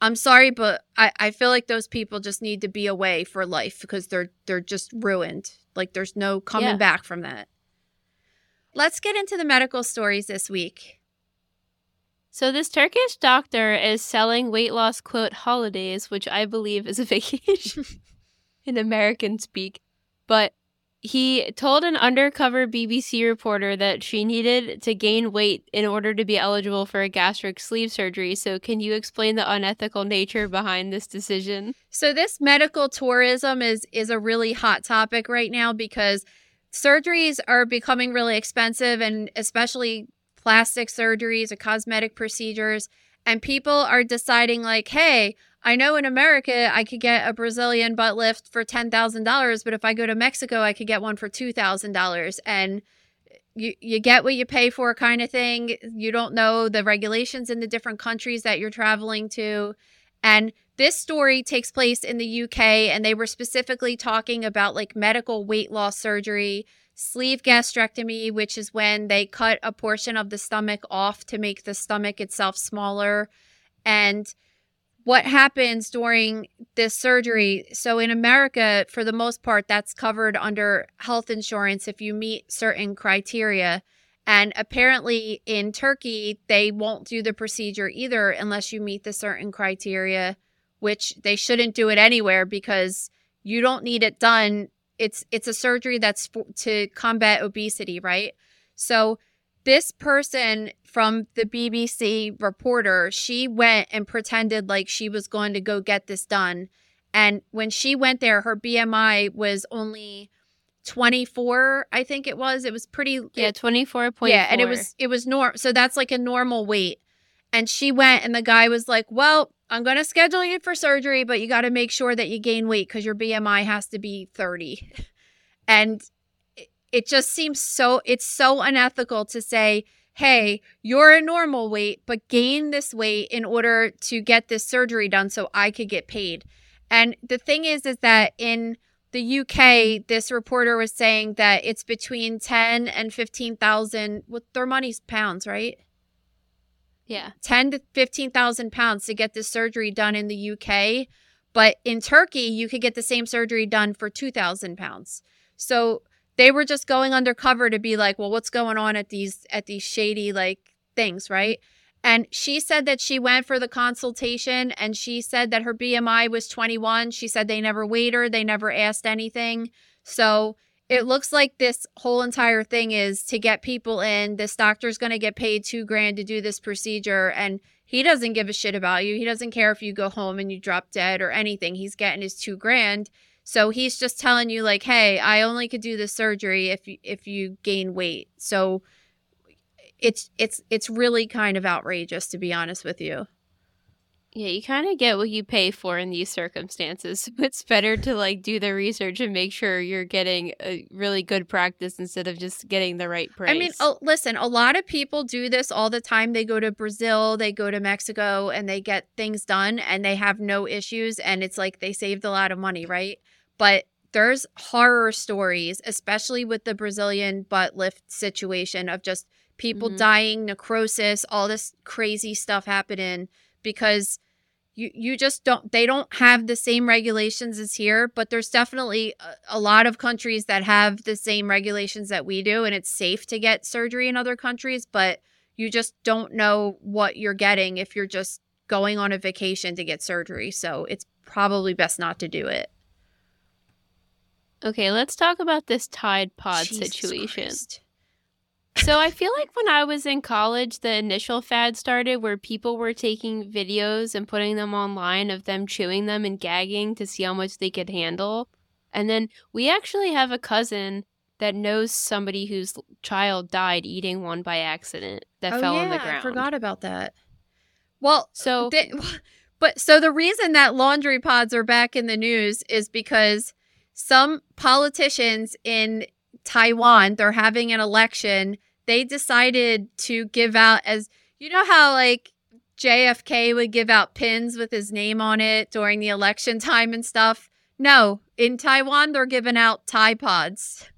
I'm sorry, but I, I feel like those people just need to be away for life because they're they're just ruined. Like there's no coming Yeah. back from that. Let's get into the medical stories this week. So this Turkish doctor is selling weight loss quote holidays, which I believe is a (laughs) vacation (laughs) in American speak. But he told an undercover BBC reporter that she needed to gain weight in order to be eligible for a gastric sleeve surgery. So can you explain the unethical nature behind this decision? So this medical tourism is is a really hot topic right now because surgeries are becoming really expensive and especially plastic surgeries or cosmetic procedures and people are deciding like, "Hey, I know in America I could get a Brazilian butt lift for $10,000, but if I go to Mexico I could get one for $2,000." And eh, you you get what you pay for kind of thing. You don't know the regulations in the different countries that you're traveling to. And this story takes place in the UK, and they were specifically talking about like medical weight loss surgery, sleeve gastrectomy, which is when they cut a portion of the stomach off to make the stomach itself smaller. And what happens during this surgery? So, in America, for the most part, that's covered under health insurance if you meet certain criteria. And apparently, in Turkey, they won't do the procedure either unless you meet the certain criteria which they shouldn't do it anywhere because you don't need it done. It's it's a surgery that's for, to combat obesity, right? So this person from the BBC reporter, she went and pretended like she was going to go get this done. And when she went there, her BMI was only 24, I think it was. It was pretty Yeah, twenty four point. yeah, and it was it was norm. So that's like a normal weight. And she went, and the guy was like, "Well, I'm going to schedule you for surgery, but you got to make sure that you gain weight because your BMI has to be 30." (laughs) And it- just seems so. It's so unethical to say, hey, you're a normal weight, but gain this weight in order to get this surgery done so I could get paid. And the thing is, is that in the UK, this reporter was saying that it's between 10 and 15,000, with their money's pounds, right? Yeah. 10 to 15,000 pounds to get this surgery done in the UK. But in Turkey, you could get the same surgery done for 2,000 pounds. So they were just going undercover to be like, well, what's going on at these, at these shady like things, right? And she said that she went for the consultation and she said that her BMI was 21. She said they never weighed her, they never asked anything. So it looks like this whole entire thing is to get people in. This doctor's going to get paid two grand to do this procedure. And he doesn't give a shit about you. He doesn't care if you go home and you drop dead or anything. He's getting his two grand. So he's just telling you like, "Hey, I only could do this surgery if you, if you gain weight." So it's it's it's really kind of outrageous to be honest with you. Yeah, you kind of get what you pay for in these circumstances. (laughs) It's better to like do the research and make sure you're getting a really good practice instead of just getting the right price. I mean, oh, listen, a lot of people do this all the time. They go to Brazil, they go to Mexico, and they get things done and they have no issues. And it's like they saved a lot of money, right? But there's horror stories, especially with the Brazilian butt lift situation of just people Mhm. dying, necrosis, all this crazy stuff happening because you you just don't they don't have the same regulations as here, but there's definitely a, a lot of countries that have the same regulations that we do and it's safe to get surgery in other countries, but you just don't know what you're getting if you're just going on a vacation to get surgery. So it's probably best not to do it. okay, let's talk about this Tide Pod Jesus situation. Christ. So I feel like when I was in college, the initial fad started where people were taking videos and putting them online of them chewing them and gagging to see how much they could handle. And then we actually have a cousin that knows somebody whose child died eating one by accident that oh, fell yeah, on the ground. I forgot about that. Well, So They- but so the reason that laundry pods are back in the news is because some politicians in Taiwan, they're having an election. They decided to give out as you know how like JFK would give out pins with his name on it during the election time and stuff. No, in Taiwan they're giving out Tide Pods.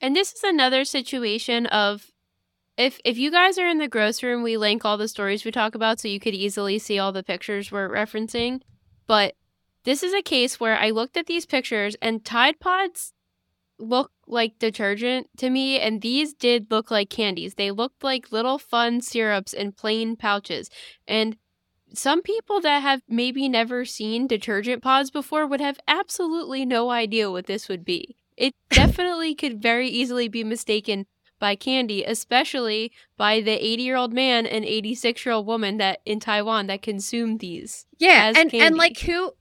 And this is another situation of if if you guys are in the gross room, we link all the stories we talk about so you could easily see all the pictures we're referencing. But this is a case where I looked at these pictures and Tide Pods look like detergent to me and these did look like candies. They looked like little fun syrups in plain pouches. And some people that have maybe never seen detergent pods before would have absolutely no idea what this would be. It (laughs) definitely could very easily be mistaken by candy, especially by the 80 year old man and 86 year old woman that in Taiwan that consumed these. Yeah, and candy. and like who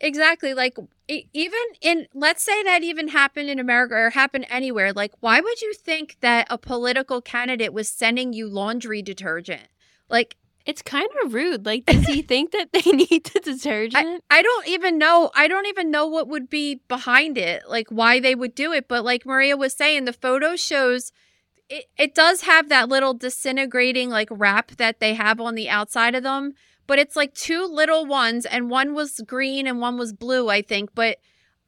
exactly like even in let's say that even happened in America or happened anywhere, like why would you think that a political candidate was sending you laundry detergent? Like It's kind of rude. Like, (laughs) does he think that they (laughs) need the detergent? I don't even know. I don't even know what would be behind it, like why they would do it. But like Maria was saying, the photo shows it, it does have that little disintegrating like wrap that they have on the outside of them, but it's like two little ones, and one was green and one was blue, I think. But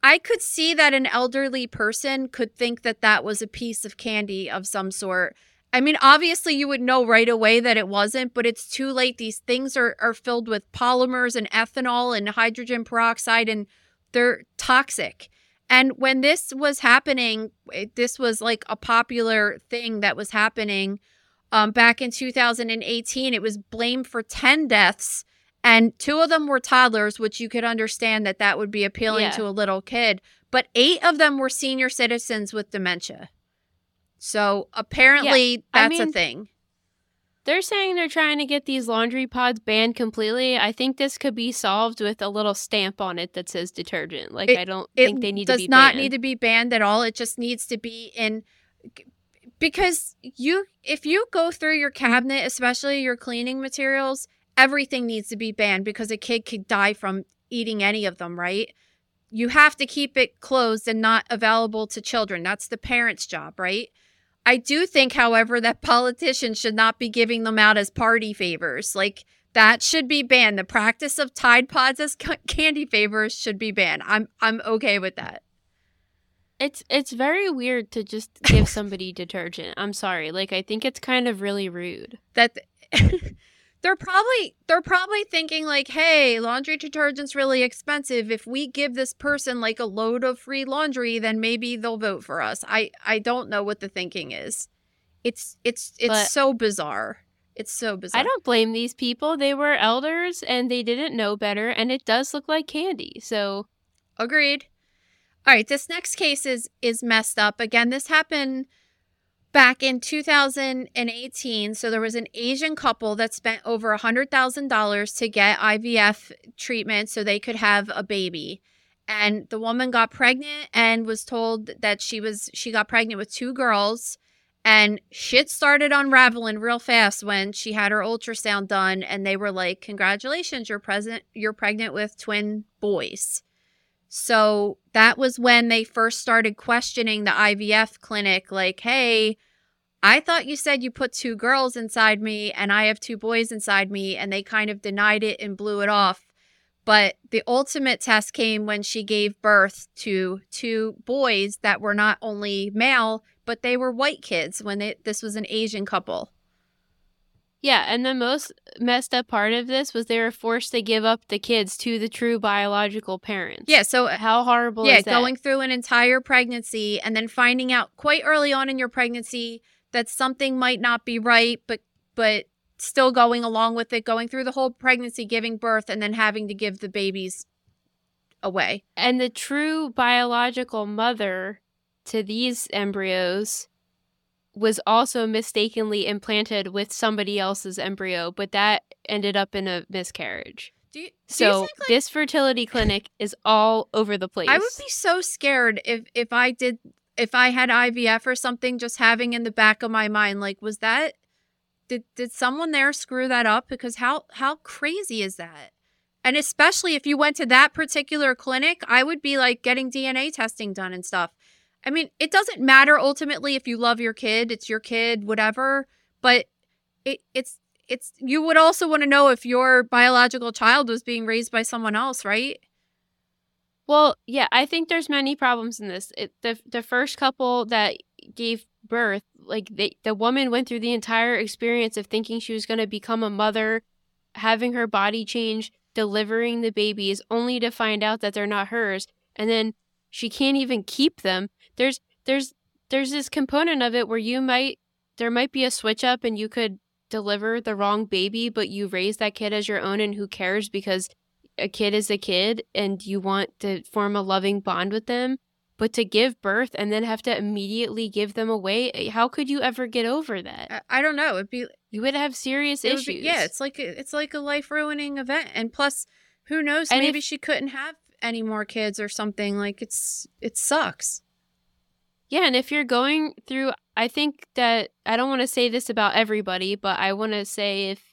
I could see that an elderly person could think that that was a piece of candy of some sort. I mean, obviously, you would know right away that it wasn't, but it's too late. These things are, are filled with polymers and ethanol and hydrogen peroxide, and they're toxic. And when this was happening, this was like a popular thing that was happening um, back in 2018. It was blamed for 10 deaths, and two of them were toddlers, which you could understand that that would be appealing Yeah. to a little kid. But eight of them were senior citizens with dementia. So apparently I that's a mean- thing. They're saying they're trying to get these laundry pods banned completely. I think this could be solved with a little stamp on it that says detergent. Like, It- I don't think they need does to be not need to be banned at all. It just needs to be in because you if you go through your cabinet, especially your cleaning materials, everything needs to be banned because a kid could die from eating any of them, right? You have to keep it closed and not available to children. That's the parent's job, right? I do think, however, that (laughs) politicians should not be giving them out as party favors. Like that should be banned. The practice of Tide Pods as candy favors should be banned. I'm I'm okay with that. It's it's very weird to just give somebody detergent. I'm sorry. Like I think it's kind of really rude. That (laughs) they're probably they're probably thinking like, "Hey, laundry detergent's really expensive. If we give this person like a load of free laundry, then maybe they'll vote for us." I I don't know what the thinking is. It's it's it's But- so bizarre. It's so bizarre. I don't blame these people. They were elders and they didn't know better and it does look like candy. So Agreed. All right, this next case is is messed up. Again, this happened back in 2018. So there was an Asian couple that spent over $100,000 to get IVF treatment so they could have a baby. And the woman got pregnant and was told that she was she got pregnant with two girls and shit started unraveling real fast when she had her ultrasound done and they were like, "Congratulations, you're present you're pregnant with twin boys." So that was when they first started questioning the IVF clinic like, hey, I thought you said you put two girls inside me and I have two boys inside me. And they kind of denied it and blew it off. But the ultimate test came when she gave birth to two boys that were not only male, but they were white kids when they, this was an Asian couple. Yeah, and the most messed up part of this was they were forced to give up the kids to the true biological parents. Yeah. So uh, How horrible yeah, is that? going through an entire pregnancy and then finding out quite early on in your pregnancy that something might not be right, but but still going along with it, going through the whole pregnancy, giving birth, and then having to give the babies away. and the true biological mother to these embryos was also mistakenly implanted with somebody else's embryo, but that ended up in a miscarriage. Do you, do So think, like, this fertility clinic is all over the place. I would be so scared if if I did if I had IVF or something, just having in the back of my mind, like, was that did did someone there screw that up? Because how how crazy is that? And especially if you went to that particular clinic, I would be like getting DNA testing done and stuff. I mean, it doesn't matter ultimately if you love your kid, it's your kid, whatever, but it it's it's you would also want to know if your biological child was being raised by someone else, right? Well, yeah, I think there's many problems in this. It, the the first couple that gave birth, like they, the woman went through the entire experience of thinking she was going to become a mother, having her body change, delivering the babies, only to find out that they're not hers, and then she can't even keep them. There's there's there's this component of it where you might there might be a switch up and you could deliver the wrong baby, but you raise that kid as your own, and who cares because a kid is a kid and you want to form a loving bond with them but to give birth and then have to immediately give them away eh, how could you ever get over that I, I don't know. It'd be you would have serious issues be- yeah, it's like a, it's like a life ruining event, and plus, who knows? And maybe if- she couldn't have any more kids or something. Like it's it sucks. Yeah and if you're going through i think that i don't want to say this about everybody but i want to say if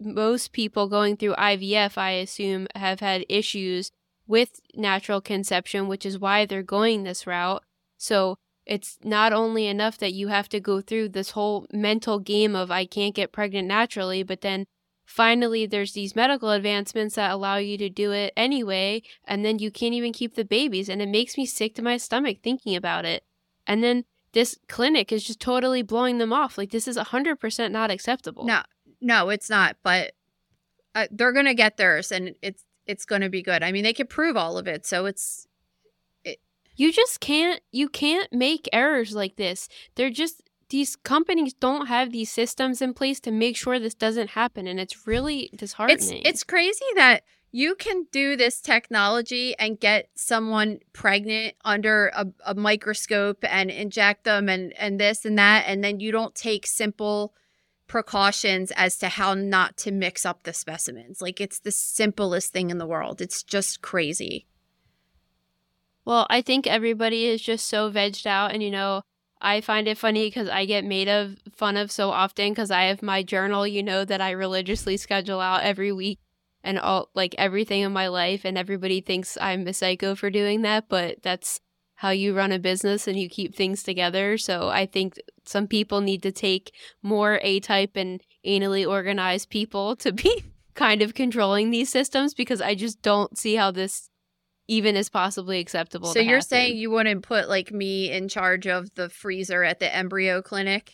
most people going through ivf i assume have had issues with natural conception which is why they're going this route so it's not only enough that you have to go through this whole mental game of I can't get pregnant naturally, but then finally there's these medical advancements that allow you to do it anyway, and then you can't even keep the babies. And it makes me sick to my stomach thinking about it. And then this clinic is just totally blowing them off. Like, this is 100% not acceptable. No, no, it's not. But uh, they're gonna get theirs, and it's it's gonna be good. I mean, they could prove all of it, so it's it... You just can't you can't make errors like this. They're just these companies don't have these systems in place to make sure this doesn't happen and it's really it's disheartening. it's crazy that you can do this technology and get someone pregnant under a, a microscope and inject them and and this and that and then you don't take simple precautions as to how not to mix up the specimens. Like it's the simplest thing in the world. It's just crazy. Well, I think everybody is just so vegged out, and you know, I find it funny because I get made of fun of so often because I have my journal, you know, that I religiously schedule out every week and all like everything in my life, and everybody thinks I'm a psycho for doing that, but that's how you run a business and you keep things together. So I think some people need to take more A type and anally organized people to be (laughs) kind of controlling these systems because I just don't see how this even is possibly acceptable. So you're happen. saying you wouldn't put like me in charge of the freezer at the embryo clinic?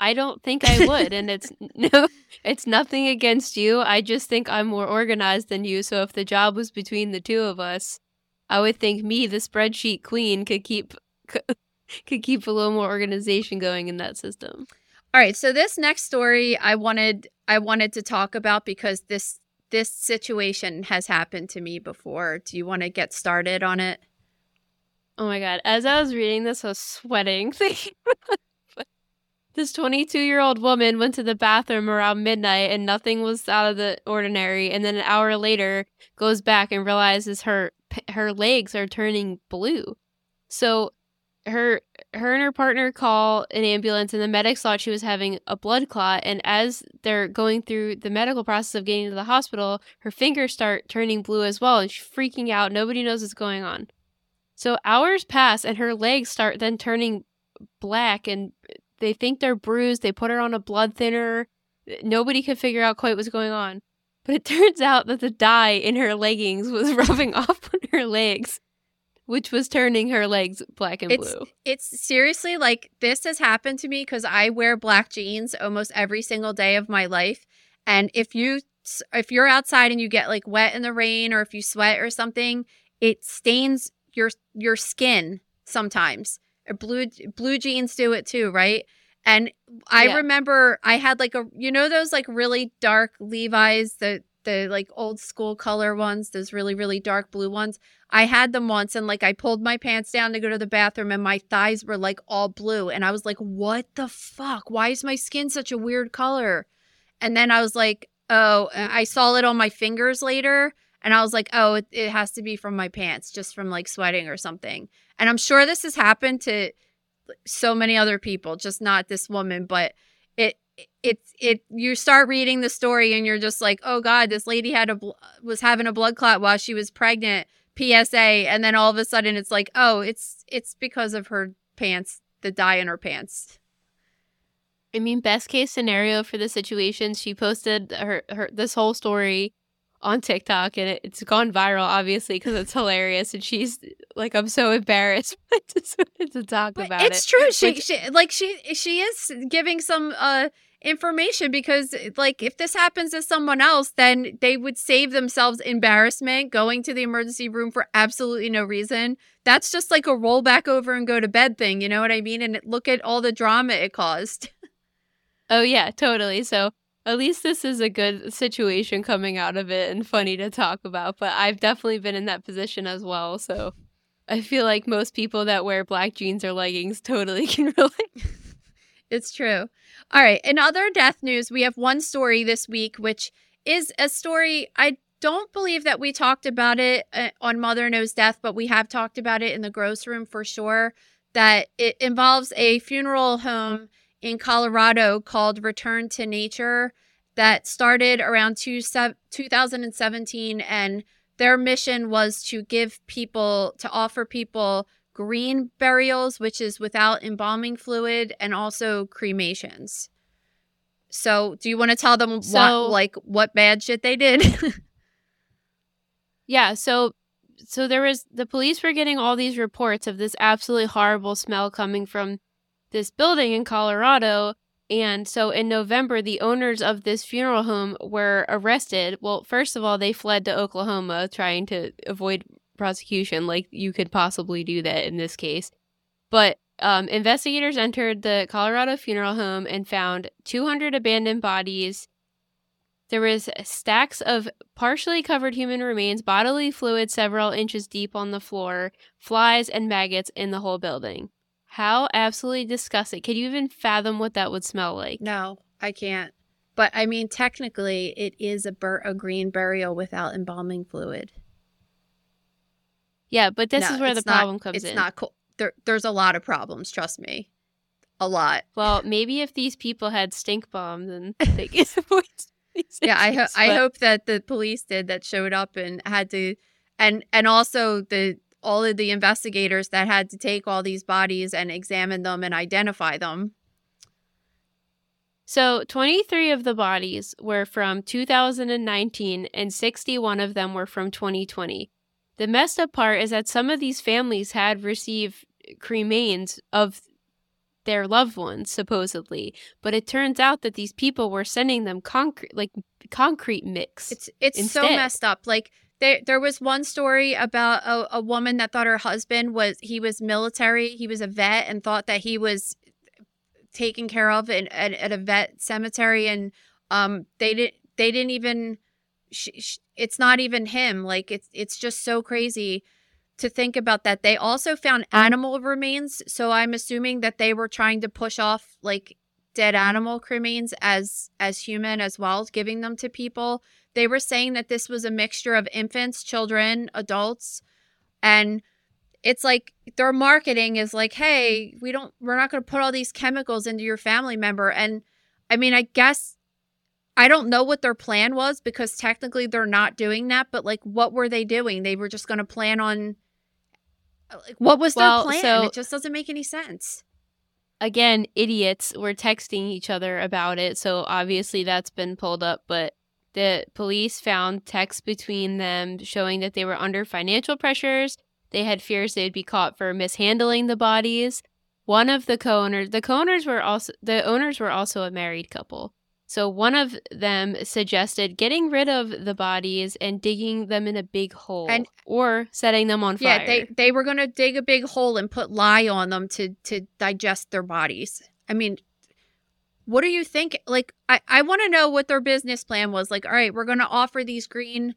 I don't think I would, and it's (laughs) no, it's nothing against you. I just think I'm more organized than you. So if the job was between the two of us, I would think me, the spreadsheet queen, could keep (laughs) could keep a little more organization going in that system. All right, so this next story I wanted I wanted to talk about because this this situation has happened to me before. Do you want to get started on it? Oh my god, as I was reading this I was sweating (laughs) this 22 year old woman went to the bathroom around midnight and nothing was out of the ordinary and then an hour later goes back and realizes her her legs are turning blue. So her her and her partner call an ambulance and the medics thought she was having a blood clot and as they're going through the medical process of getting to the hospital her fingers start turning blue as well and she's freaking out. Nobody knows what's going on. So hours pass and her legs start then turning black and they think they're bruised. They put her on a blood thinner. Nobody could figure out quite what's going on. But it (laughs) turns out that the dye in her leggings was (laughs) rubbing off on her legs, which was turning her legs black and it's, blue. It's seriously like this has happened to me because I wear black jeans almost every single day of my life. And if you if you're outside and you get like wet in the rain or if you sweat or something, it stains your your skin sometimes blue blue jeans do it too, right? And I yeah. remember I had like a you know those like really dark Levi's the the like old school color ones, those really really dark blue ones. I had them once and like I pulled my pants down to go to the bathroom and my thighs were like all blue and I was like what the fuck? Why is my skin such a weird color? And then I was like, "Oh, I saw it on my fingers later." And I was like, oh, it, it has to be from my pants, just from like sweating or something. And I'm sure this has happened to so many other people, just not this woman, but it it's it you start reading the story and you're just like, "Oh god, this lady had a was having a blood clot while she was pregnant." PSA and then all of a sudden it's like, "Oh, it's it's because of her pants, the dye in her pants." I mean, best case scenario for the situation, she posted her, her this whole story on TikTok and it, it's gone viral, obviously, because it's hilarious. And she's like, I'm so embarrassed. I just wanted to talk but about it's it. It's true. She, Which, she, like, she, she is giving some, uh, information because like if this happens to someone else then they would save themselves embarrassment going to the emergency room for absolutely no reason that's just like a roll back over and go to bed thing you know what i mean and look at all the drama it caused oh yeah totally so at least this is a good situation coming out of it and funny to talk about. But I've definitely been in that position as well. So I feel like most people that wear black jeans or leggings totally (laughs) can relate. (laughs) it's true. All right. In other death news, we have one story this week, which is a story I don't believe that we talked about it uh, on Mother Knows Death, but we have talked about it in the gross room for sure. That it involves a funeral home in Colorado called Return to Nature that started around two, 2017 and their mission was to give people to offer people green burials which is without embalming fluid and also cremations. So do you want to tell them so, what like what bad shit they did? (laughs) Yeah so so there was the police were getting all these reports of this absolutely horrible smell coming from this building in Colorado. And so in November, the owners of this funeral home were arrested. Well, first of all, they fled to Oklahoma trying to avoid prosecution, like you could possibly do that in this case. But um, investigators entered the Colorado funeral home and found 200 abandoned bodies. There was stacks of partially covered human remains, bodily fluid several inches deep on the floor, flies and maggots in the whole building. How absolutely disgusting. Can you even fathom what that would smell like? No, I can't. But I mean, technically, it is a, bur- a green burial without embalming fluid. Yeah, but this no, is where the problem not, comes it's in. It's not cool. There, there's a lot of problems. Trust me, a lot. Well, maybe if these people had StinkBalms and (laughs) they could (laughs) avoid. yeah, I hope I hope that the police did that showed up and had to, and and also the all of the investigators that had to take all these bodies and examine them and identify them. So, 23 of the bodies were from 2019 and 61 of them were from 2020. The messed up part is that some of these families had received cremains of their loved ones supposedly but it turns out that these people were sending them concrete like concrete mix it's it's instead. so messed up like there there was one story about a, a woman that thought her husband was he was military he was a vet and thought that he was taken care of in, at, at a vet cemetery and um they didn't they didn't even sh- sh- it's not even him like it's it's just so crazy to think about that. They also found animal remains, so I'm assuming that they were trying to push off like dead animal remains as as human as well, giving them to people. They were saying that this was a mixture of infants, children, adults, and it's like their marketing is like, "Hey, we don't we're not going to put all these chemicals into your family member." And I mean, I guess I don't know what their plan was because technically they're not doing that, but like what were they doing? They were just going to plan on like, what was well, their plan? So, it just doesn't make any sense. Again, idiots were texting each other about it, so obviously that's been pulled up. But the police found texts between them showing that they were under financial pressures. They had fears they'd be caught for mishandling the bodies. One of the co-owners, the co-owners were also the owners were also a married couple. So one of them suggested getting rid of the bodies and digging them in a big hole and, or setting them on fire. Yeah, they they were going to dig a big hole and put lye on them to to digest their bodies. I mean, what do you think? Like I I want to know what their business plan was. Like, all right, we're going to offer these green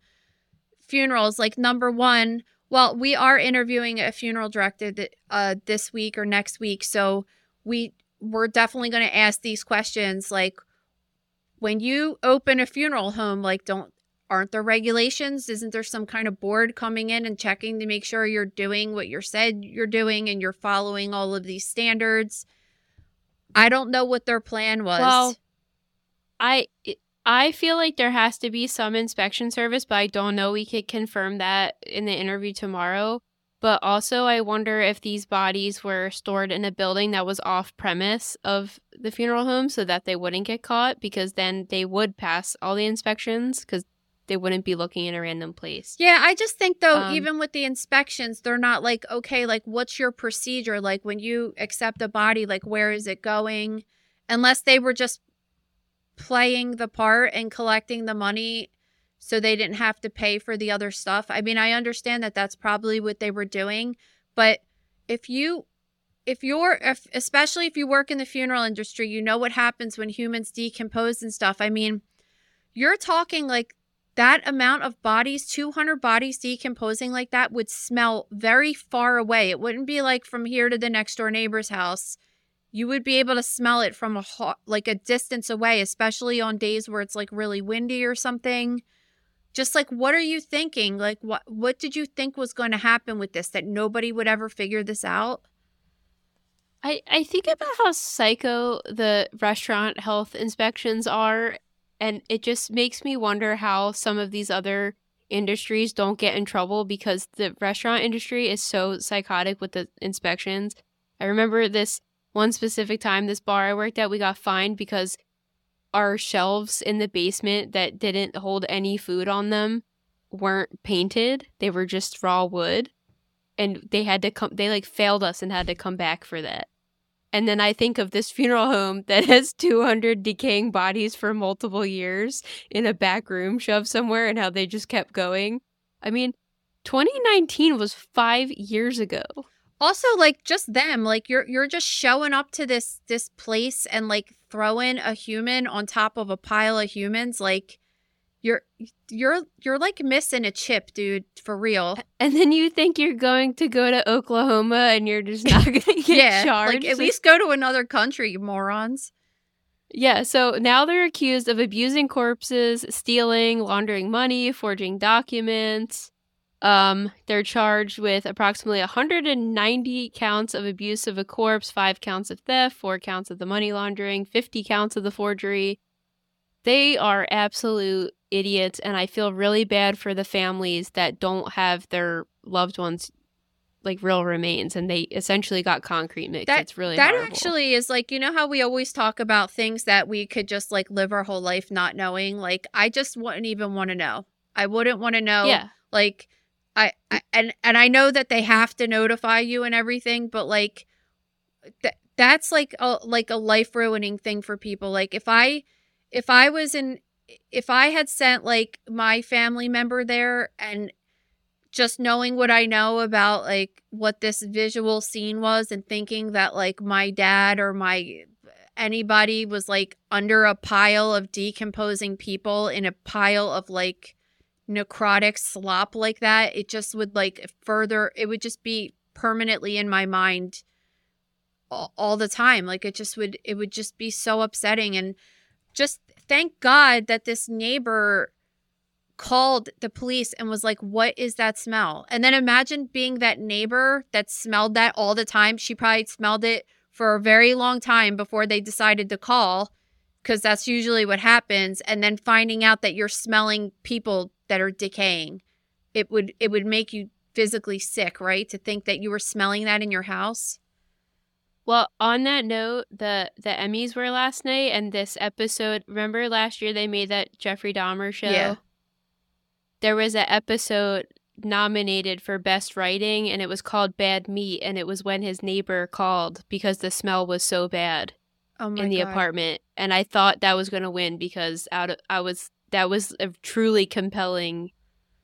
funerals like number 1, well, we are interviewing a funeral director that, uh this week or next week, so we we're definitely going to ask these questions like when you open a funeral home, like don't aren't there regulations? Isn't there some kind of board coming in and checking to make sure you're doing what you're said you're doing and you're following all of these standards? I don't know what their plan was. Well, I I feel like there has to be some inspection service, but I don't know we could confirm that in the interview tomorrow. But also, I wonder if these bodies were stored in a building that was off premise of the funeral home so that they wouldn't get caught because then they would pass all the inspections because they wouldn't be looking in a random place. Yeah, I just think though, um, even with the inspections, they're not like, okay, like what's your procedure? Like when you accept a body, like where is it going? Unless they were just playing the part and collecting the money so they didn't have to pay for the other stuff. I mean, I understand that that's probably what they were doing, but if you if you're if, especially if you work in the funeral industry, you know what happens when humans decompose and stuff. I mean, you're talking like that amount of bodies, 200 bodies decomposing like that would smell very far away. It wouldn't be like from here to the next door neighbor's house. You would be able to smell it from a like a distance away, especially on days where it's like really windy or something just like what are you thinking like what what did you think was going to happen with this that nobody would ever figure this out i i think about how psycho the restaurant health inspections are and it just makes me wonder how some of these other industries don't get in trouble because the restaurant industry is so psychotic with the inspections i remember this one specific time this bar i worked at we got fined because our shelves in the basement that didn't hold any food on them weren't painted. They were just raw wood. And they had to come they like failed us and had to come back for that. And then I think of this funeral home (laughs) that has 200 decaying bodies for multiple years in a back room shoved somewhere and how they just kept going. I mean, 2019 was 5 years ago also like just them like you're you're just showing up to this this place and like throwing a human on top of a pile of humans like you're you're you're like missing a chip dude for real and then you think you're going to go to oklahoma and you're just not (laughs) gonna get yeah, charged like at least go to another country you morons yeah, so now they're accused of abusing corpses, stealing, laundering money, forging documents. Um, they're charged with approximately 190 counts of abuse of a corpse, five counts of theft, four counts of the money laundering, 50 counts of the forgery. They are absolute idiots, and I feel really bad for the families that don't have their loved ones like real remains and they essentially got concrete mix. That- it's really that horrible. actually is like you know how we always talk about things that we could just like live our whole life not knowing like i just wouldn't even want to know i wouldn't want to know yeah. like I, I and and i know that they have to notify you and everything but like that that's like a like a life ruining thing for people like if i if i was in if i had sent like my family member there and just knowing what i know about like what this visual scene was and thinking that like my dad or my anybody was like under a pile of decomposing people in a pile of like necrotic slop like that it just would like further it would just be permanently in my mind all, the time. Like it just would it would just be so upsetting. And just thank god that this neighbor called the police and was like what is that smell? And then imagine being that neighbor that smelled that all the time. She probably smelled it for a very long time before they decided to call because that's usually what happens. And then finding out that you're smelling people that are decaying it would it would make you physically sick right? To think that you were smelling that in your house Well, on that note, the the Emmys were last night, and this episode. Remember last year they made that Jeffrey Dahmer show. Yeah. There was an episode nominated for best writing, and it was called Bad Meat, and it was when his neighbor called because the smell was so bad oh in the God. apartment, and I thought that was going to win because out of I was that was a truly compelling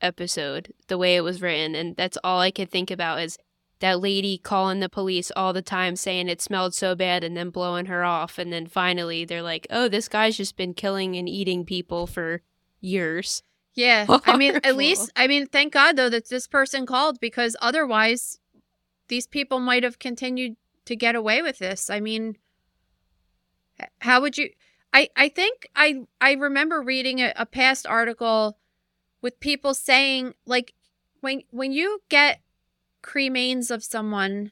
episode the way it was written, and that's all I could think about is that lady calling the police all the time saying it smelled so bad and then blowing her off and then finally they're like oh this guy's just been killing and eating people for years Yeah. (laughs) I mean, at least, I mean, thank God though that this person called because otherwise these people might have continued to get away with this. I mean, how would you? I, I think I, I remember reading a, a past article with people saying like when, when you get cremains of someone,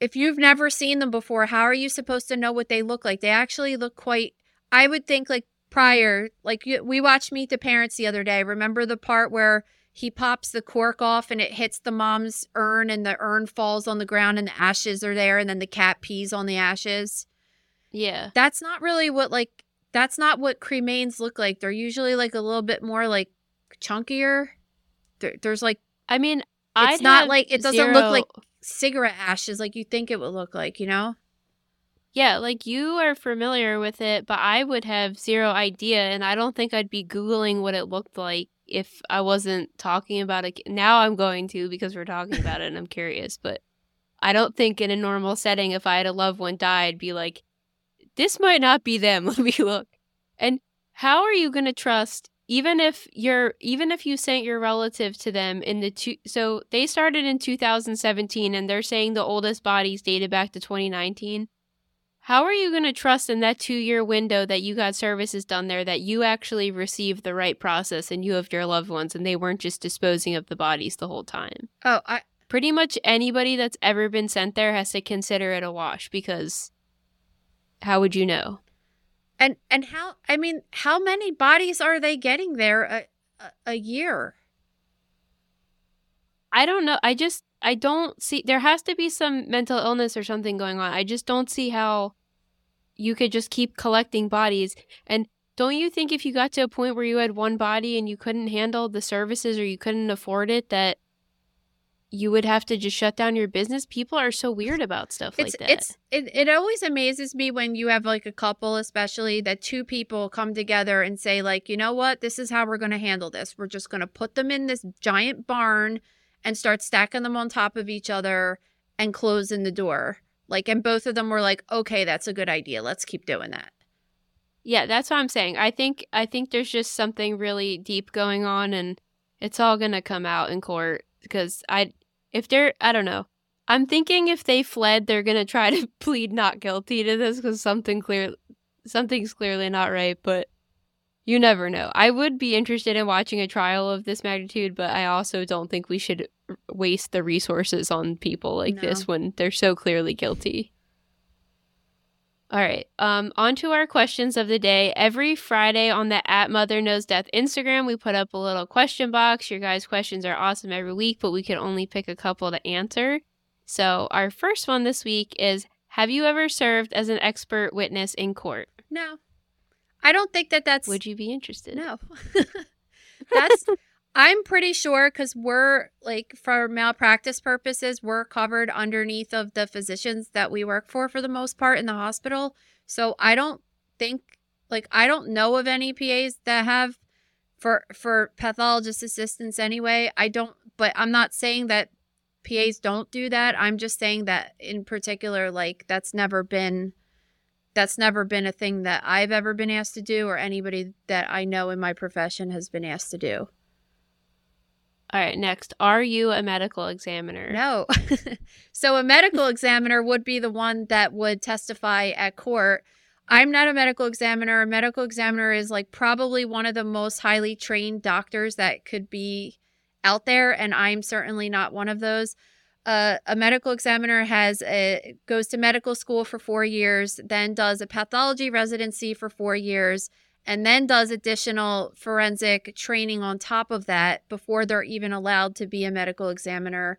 if you've never seen them before, how are you supposed to know what they look like? They actually look quite, I would think like prior like you, we watched meet the parents the other day. Remember the part where he pops the cork off and it hits the mom's urn and the urn falls on the ground and the ashes are there and then the cat pees on the ashes? Yeah. That's not really what like that's not what cremains look like. They're usually like a little bit more like chunkier. There, there's like i mean It's I'd not like- it doesn't look like- cigarette ashes like you think it would look like you know? Yeah like you are familiar with it but i would have zero idea and i don't think i'd be googling what it looked like if i wasn't talking about it. Now i'm going to because we're talking about it and i'm curious but i don't think in a normal setting if i had a loved one die i'd be like this might not be them. (laughs) Let me look. And how are you going to trust even if you're even if you sent your relative to them in the two so they started in 2017 and they're saying the oldest bodies dated back to 2019 how are you going to trust in that two year window that you got services done there that you actually received the right process and you have your loved ones and they weren't just disposing of the bodies the whole time? oh i Pretty much anybody that's ever been sent there has to consider it a wash because how would you know? And and how i mean how many bodies are they getting there a, a, a year I don't know. I just I don't see there has to be some mental illness or something going on. I just don't see how you could just keep collecting bodies and don't you think if you got to a point where you had one body and you couldn't handle the services or you couldn't afford it that you would have to just shut down your business? People are so weird about stuff it's like that. it's it, it always amazes me when you have like a couple especially that two people come together and say like you know what this is how we're going to handle this we're just going to put them in this giant barn and start stacking them on top of each other and closing the door like and both of them were like okay that's a good idea let's keep doing that Yeah, that's what I'm saying. I think I think there's just something really deep going on and it's all going to come out in court because I if they're I don't know. I'm thinking if they fled, they're going to try to (laughs) plead not guilty to this cuz something clear something's clearly not right, but you never know. I would be interested in watching a trial of this magnitude, but I also don't think we should waste the resources on people like No. this when they're so clearly guilty. All right. Um, on to our questions of the day. Every Friday on the at Mother Knows Death Instagram, we put up a little question box. Your guys' questions are awesome every week, but we can only pick a couple to answer. So our first one this week is Have you ever served as an expert witness in court? No. I don't think that that's. Would you be interested? No. (laughs) that's. I'm pretty sure because we're like for malpractice purposes, we're covered underneath of the physicians that we work for for the most part in the hospital. So I don't think like I don't know of any PAs that have for for pathologist assistants anyway. I don't but I'm not saying that PAs don't do that. I'm just saying that in particular like that's never been that's never been a thing that I've ever been asked to do or anybody that I know in my profession has been asked to do. All right, next. Are you a medical examiner? No. (laughs) so a medical (laughs) examiner would be the one that would testify at court. I'm not a medical examiner. A medical examiner is like probably one of the most highly trained doctors that could be out there, and I'm certainly not one of those. Uh, a medical examiner has a goes to medical school for four years, then does a pathology residency for four years, and then does additional forensic training on top of that before they're even allowed to be a medical examiner.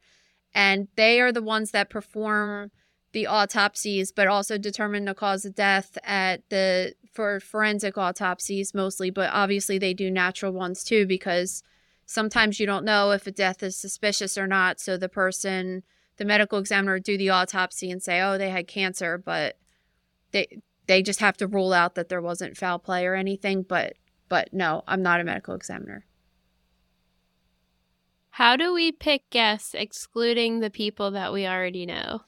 And they are the ones that perform the autopsies, but also determine the cause of death at the for forensic autopsies mostly, but obviously they do natural ones too because sometimes you don't know if a death is suspicious or not. So the person, the medical examiner, do the autopsy and say, "Oh, they had cancer," but they they just have to rule out that there wasn't foul play or anything. But but no, I'm not a medical examiner. How do we pick guests excluding the people that we already know?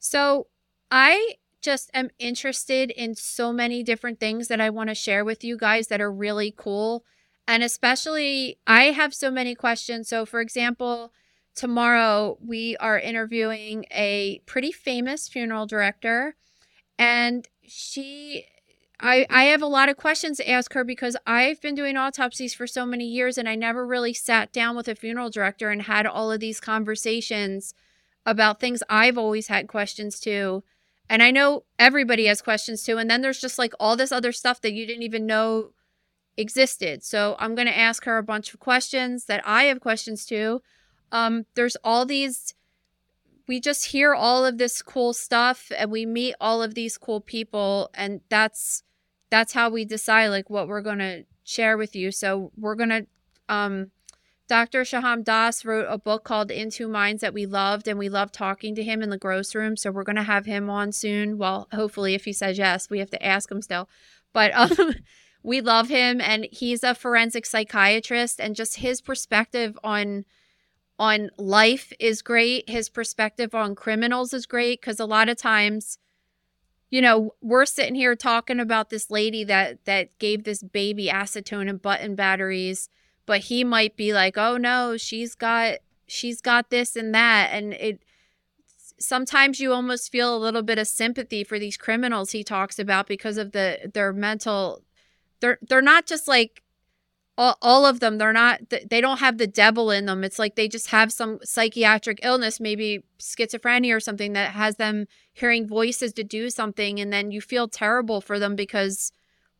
So I just am interested in so many different things that I want to share with you guys that are really cool. And especially, I have so many questions. So, for example, tomorrow we are interviewing a pretty famous funeral director, and she I, I have a lot of questions to ask her because I've been doing autopsies for so many years and I never really sat down with a funeral director and had all of these conversations about things I've always had questions to. And I know everybody has questions too. And then there's just like all this other stuff that you didn't even know existed. So I'm going to ask her a bunch of questions that I have questions to. Um, there's all these we just hear all of this cool stuff and we meet all of these cool people and that's that's how we decide like what we're going to share with you so we're going to um Dr. Sohom Das wrote a book called Into Minds that we loved, and we loved talking to him in the gross room. So we're going to have him on soon. Well, hopefully, if he says yes, we have to ask him still. But (laughs) um, we love him, and he's a forensic psychiatrist, and just his perspective on on life is great. His perspective on criminals is great because a lot of times, you know, we're sitting here talking about this lady that that gave this baby acetone and button batteries, but he might be like, "Oh no, she's got she's got this and that," and it. Sometimes you almost feel a little bit of sympathy for these criminals he talks about because of the their mental. They're they're not just like all, all of them they're not they don't have the devil in them. It's like they just have some psychiatric illness maybe schizophrenia or something that has them hearing voices to do something and then you feel terrible for them because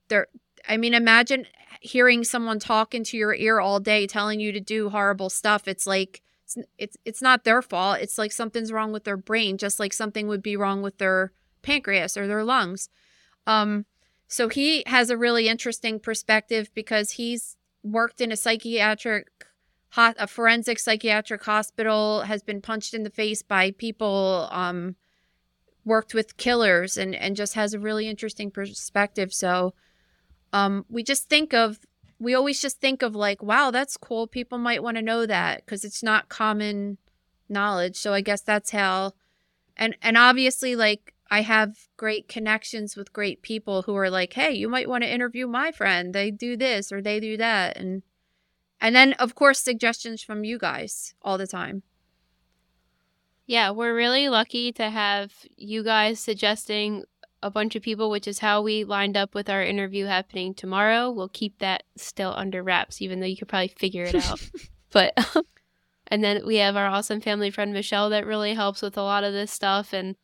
they're i mean imagine hearing someone talk into your ear all day telling you to do horrible stuff. It's like it's it's, it's not their fault. It's like something's wrong with their brain just like something would be wrong with their pancreas or their lungs. Um so he has a really interesting perspective because he's worked in a psychiatric a forensic psychiatric hospital has been punched in the face by people um, worked with killers and and just has a really interesting perspective. So um, we just think of we always just think of like wow that's cool. People might want to know that because it's not common knowledge. So i guess that's how and and obviously like I have great connections with great people who are like, "Hey, you might want to interview my friend. They do this or they do that." And and then of course suggestions from you guys all the time. Yeah, we're really lucky to have you guys suggesting a bunch of people, which is how we lined up with our interview happening tomorrow. We'll keep that still under wraps, even though you could probably figure it out. (laughs) but, (laughs) and then we have our awesome family friend Michelle that really helps with a lot of this stuff. And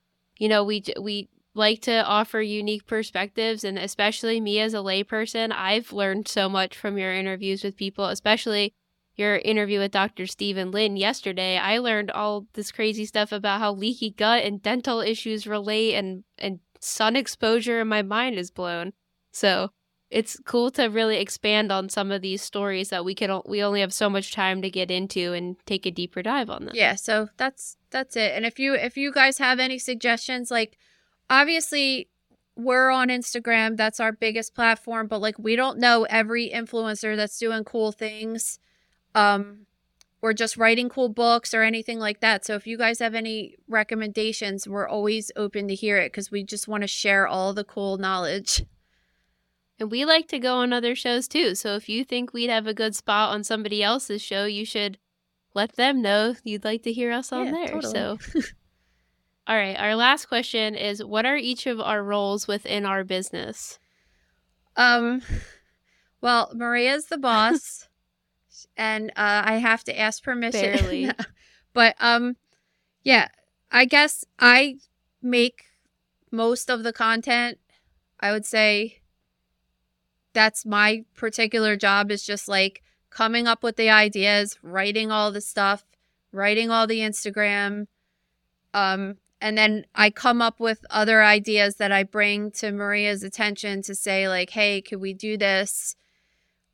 you know, we we like to offer unique perspectives and especially me as a layperson i've learned so much from your interviews with people especially your interview with dr steven lin yesterday. I learned all this crazy stuff about how leaky gut and dental issues relate and and sun exposure and my mind is blown. So it's cool to really expand on some of these stories that we can we only have so much time to get into and take a deeper dive on them yeah so that's that's it and if you if you guys have any suggestions like obviously we're on Instagram. That's our biggest platform, but like we don't know every influencer that's doing cool things. Um or just writing cool books or anything like that. So if you guys have any recommendations, we're always open to hear it because we just want to share all the cool knowledge. And we like to go on other shows too. So if you think we'd have a good spot on somebody else's show, you should let them know you'd like to hear us on yeah, there. Totally. So (laughs) All right, our last question is what are each of our roles within our business? Um well, Maria's the boss (laughs) and uh I have to ask permission. Barely. (laughs) but um yeah, I guess I make most of the content. I would say that's my particular job is just like coming up with the ideas, writing all the stuff, writing all the Instagram, um, and then I come up with other ideas that I bring to Maria's attention to say, like, hey, could we do this?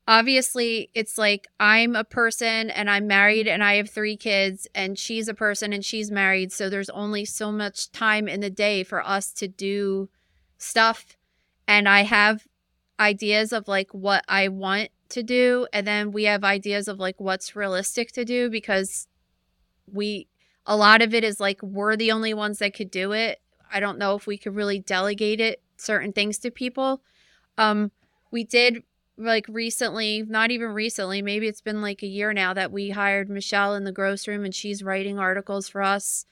Obviously, it's like I'm a person and I'm married and I have three kids, and she's a person and she's married. So there's only so much time in the day for us to do stuff. And I have ideas of like what I want to do. And then we have ideas of like what's realistic to do because we a lot of it is like we're the only ones that could do it. I don't know if we could really delegate it certain things to people. Um we did like recently, not even recently, maybe it's been like a year now that we hired Michelle in the gross room and she's writing articles for us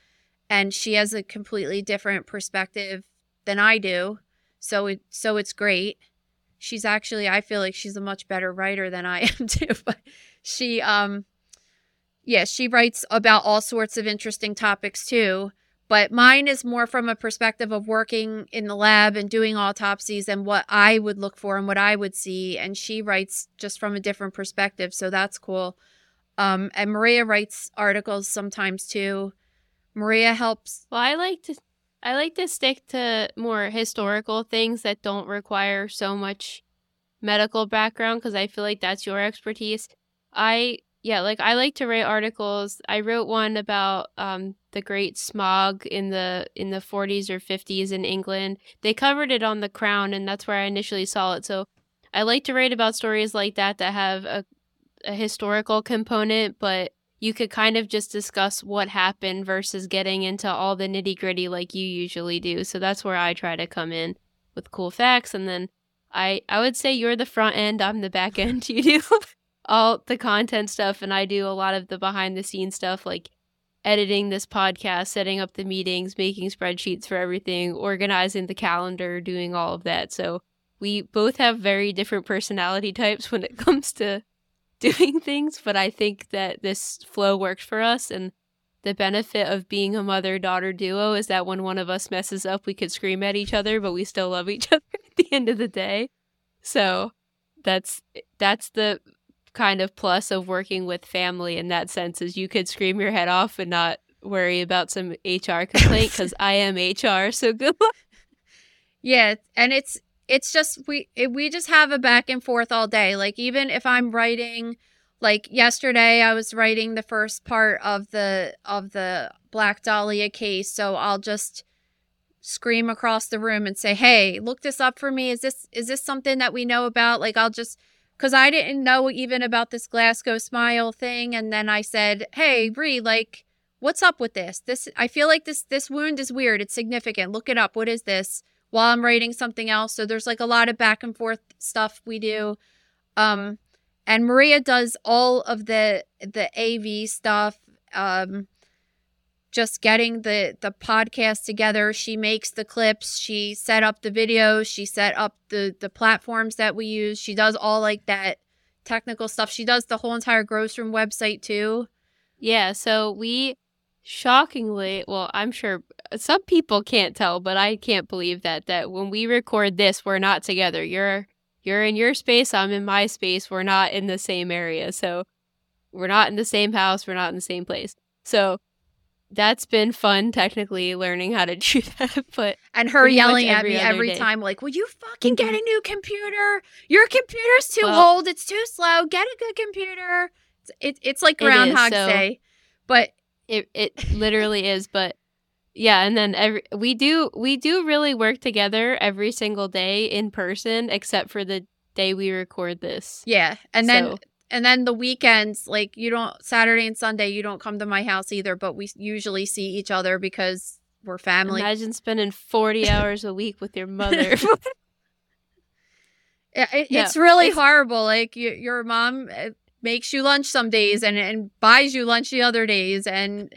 and she has a completely different perspective than I do. So it so it's great. She's actually I feel like she's a much better writer than I (laughs) am too, but she um yeah, she writes about all sorts of interesting topics too. But mine is more from a perspective of working in the lab and doing autopsies and what I would look for and what I would see. And she writes just from a different perspective. So that's cool. Um, and Maria writes articles sometimes too. Maria helps. Well, I like to I like to stick to more historical things that don't require so much medical background because I feel like that's your expertise. I yeah, like I like to write articles. I wrote one about um, the Great Smog in the in the 40s or 50s in England. They covered it on the Crown, and that's where I initially saw it. So I like to write about stories like that that have a, a historical component, but you could kind of just discuss what happened versus getting into all the nitty gritty like you usually do. So that's where I try to come in with cool facts, and then I I would say you're the front end, I'm the back end. (laughs) You do all the content stuff and I do a lot of the behind the scenes stuff like editing this podcast, setting up the meetings, making spreadsheets for everything, organizing the calendar, doing all of that. So we both have very different personality types when it (laughs) comes to (laughs) doing things, but I think that this flow works for us and the benefit of being a mother daughter duo is that when one of us messes up, we could scream at each other, but we still love each (laughs) other at the end of the day. So that's that's the kind of plus of working with family in that sense is you could scream your head off and not worry about some HR complaint because (laughs) I am HR. So good luck. Yeah, and it's it's just we it, we just have a back and forth all day. Like even if I'm writing, like yesterday I was writing the first part of the of the Black Dahlia case, so I'll just scream across the room and say, "Hey, look this up for me. Is this is this something that we know about?" Like I'll just because I didn't know even about this Glasgow smile thing. And then I said, Hey, Bree, like, what's up with this? This I feel like this this wound is weird. It's significant. Look it up. What is this? While I'm writing something else. So there's like a lot of back and forth stuff we do. Um and Maria does all of the the AV stuff. Um just getting the the podcast together she makes the clips she set up the videos she set up the the platforms that we use she does all like that technical stuff she does the whole entire gross room website too yeah so we shockingly well i'm sure some people can't tell, but I can't believe that that when we record this, we're not together. You're you're in your space, I'm in my space. We're not in the same area. So we're not in the same house, we're not in the same place. So that's been fun technically learning how to (laughs) do that but and her yelling at me every day. time like will you fucking get a mm-hmm. new computer your computer's too Well- old it's too slow get a good computer it's, it, it's like It is, groundhog so- day but it it literally is but yeah and then every we do we do really work together every single day in person except for the day we record this. Yeah and then So- and then the weekends like you don't saturday and sunday you don't come to my house either but we usually see each other because we're family. Imagine spending 40 (laughs) hours a week with your mother. (laughs) Yeah, it, No, it's really it's- horrible. Like you, your mom uh, makes you lunch some days and, and buys you lunch the other days, and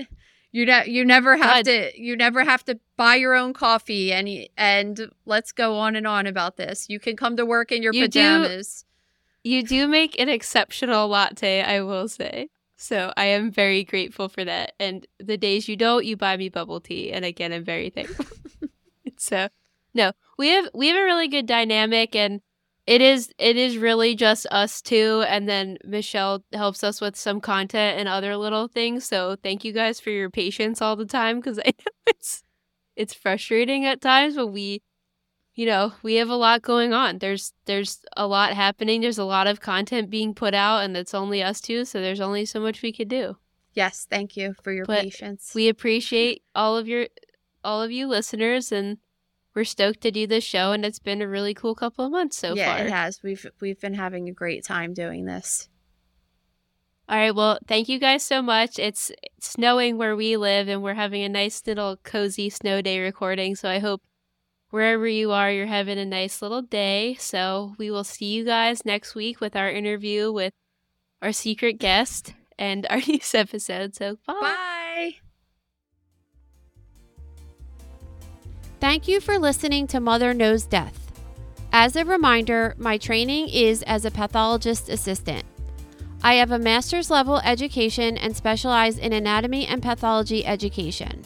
you ne- you never have God. to you never have to buy your own coffee. And and let's go on and on about this. You can come to work in your You do- pajamas. you do make an exceptional latte i will say so i am very grateful for that and the days you don't you buy me bubble tea and again i'm very thankful (laughs) so no we have we have a really good dynamic and it is it is really just us two and then michelle helps us with some content and other little things so thank you guys for your patience all the time because (laughs) i know it's it's frustrating at times but we you know we have a lot going on there's there's a lot happening there's a lot of content being put out and it's only us two so there's only so much we could do Yes, thank you for your But patience. we appreciate all of your all of you listeners and we're stoked to do this show and it's been a really cool couple of months so yeah, far it has. We've we've been having a great time doing this. all right well thank you guys so much it's snowing where we live and we're having a nice little cozy snow day recording so i hope wherever you are you're having a nice little day so we will see you guys next week with our interview with our secret guest and our (laughs) next episode so bye. Bye. Thank you for listening to Mother Knows Death. As a reminder, my training is as a pathologist assistant. I have a master's level education and specialize in anatomy and pathology education.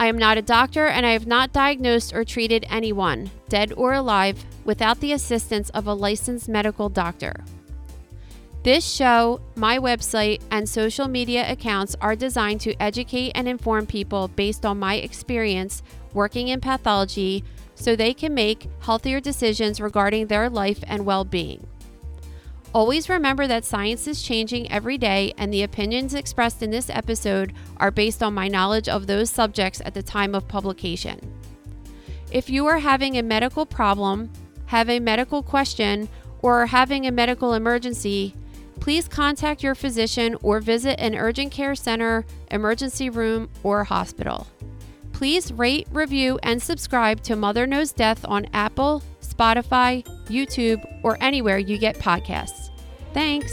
I am not a doctor and I have not diagnosed or treated anyone, dead or alive, without the assistance of a licensed medical doctor. This show, my website, and social media accounts are designed to educate and inform people based on my experience working in pathology so they can make healthier decisions regarding their life and well being. Always remember that science is changing every day, and the opinions expressed in this episode are based on my knowledge of those subjects at the time of publication. If you are having a medical problem, have a medical question, or are having a medical emergency, please contact your physician or visit an urgent care center, emergency room, or hospital. Please rate, review, and subscribe to Mother Knows Death on Apple, Spotify, YouTube, or anywhere you get podcasts. Thanks.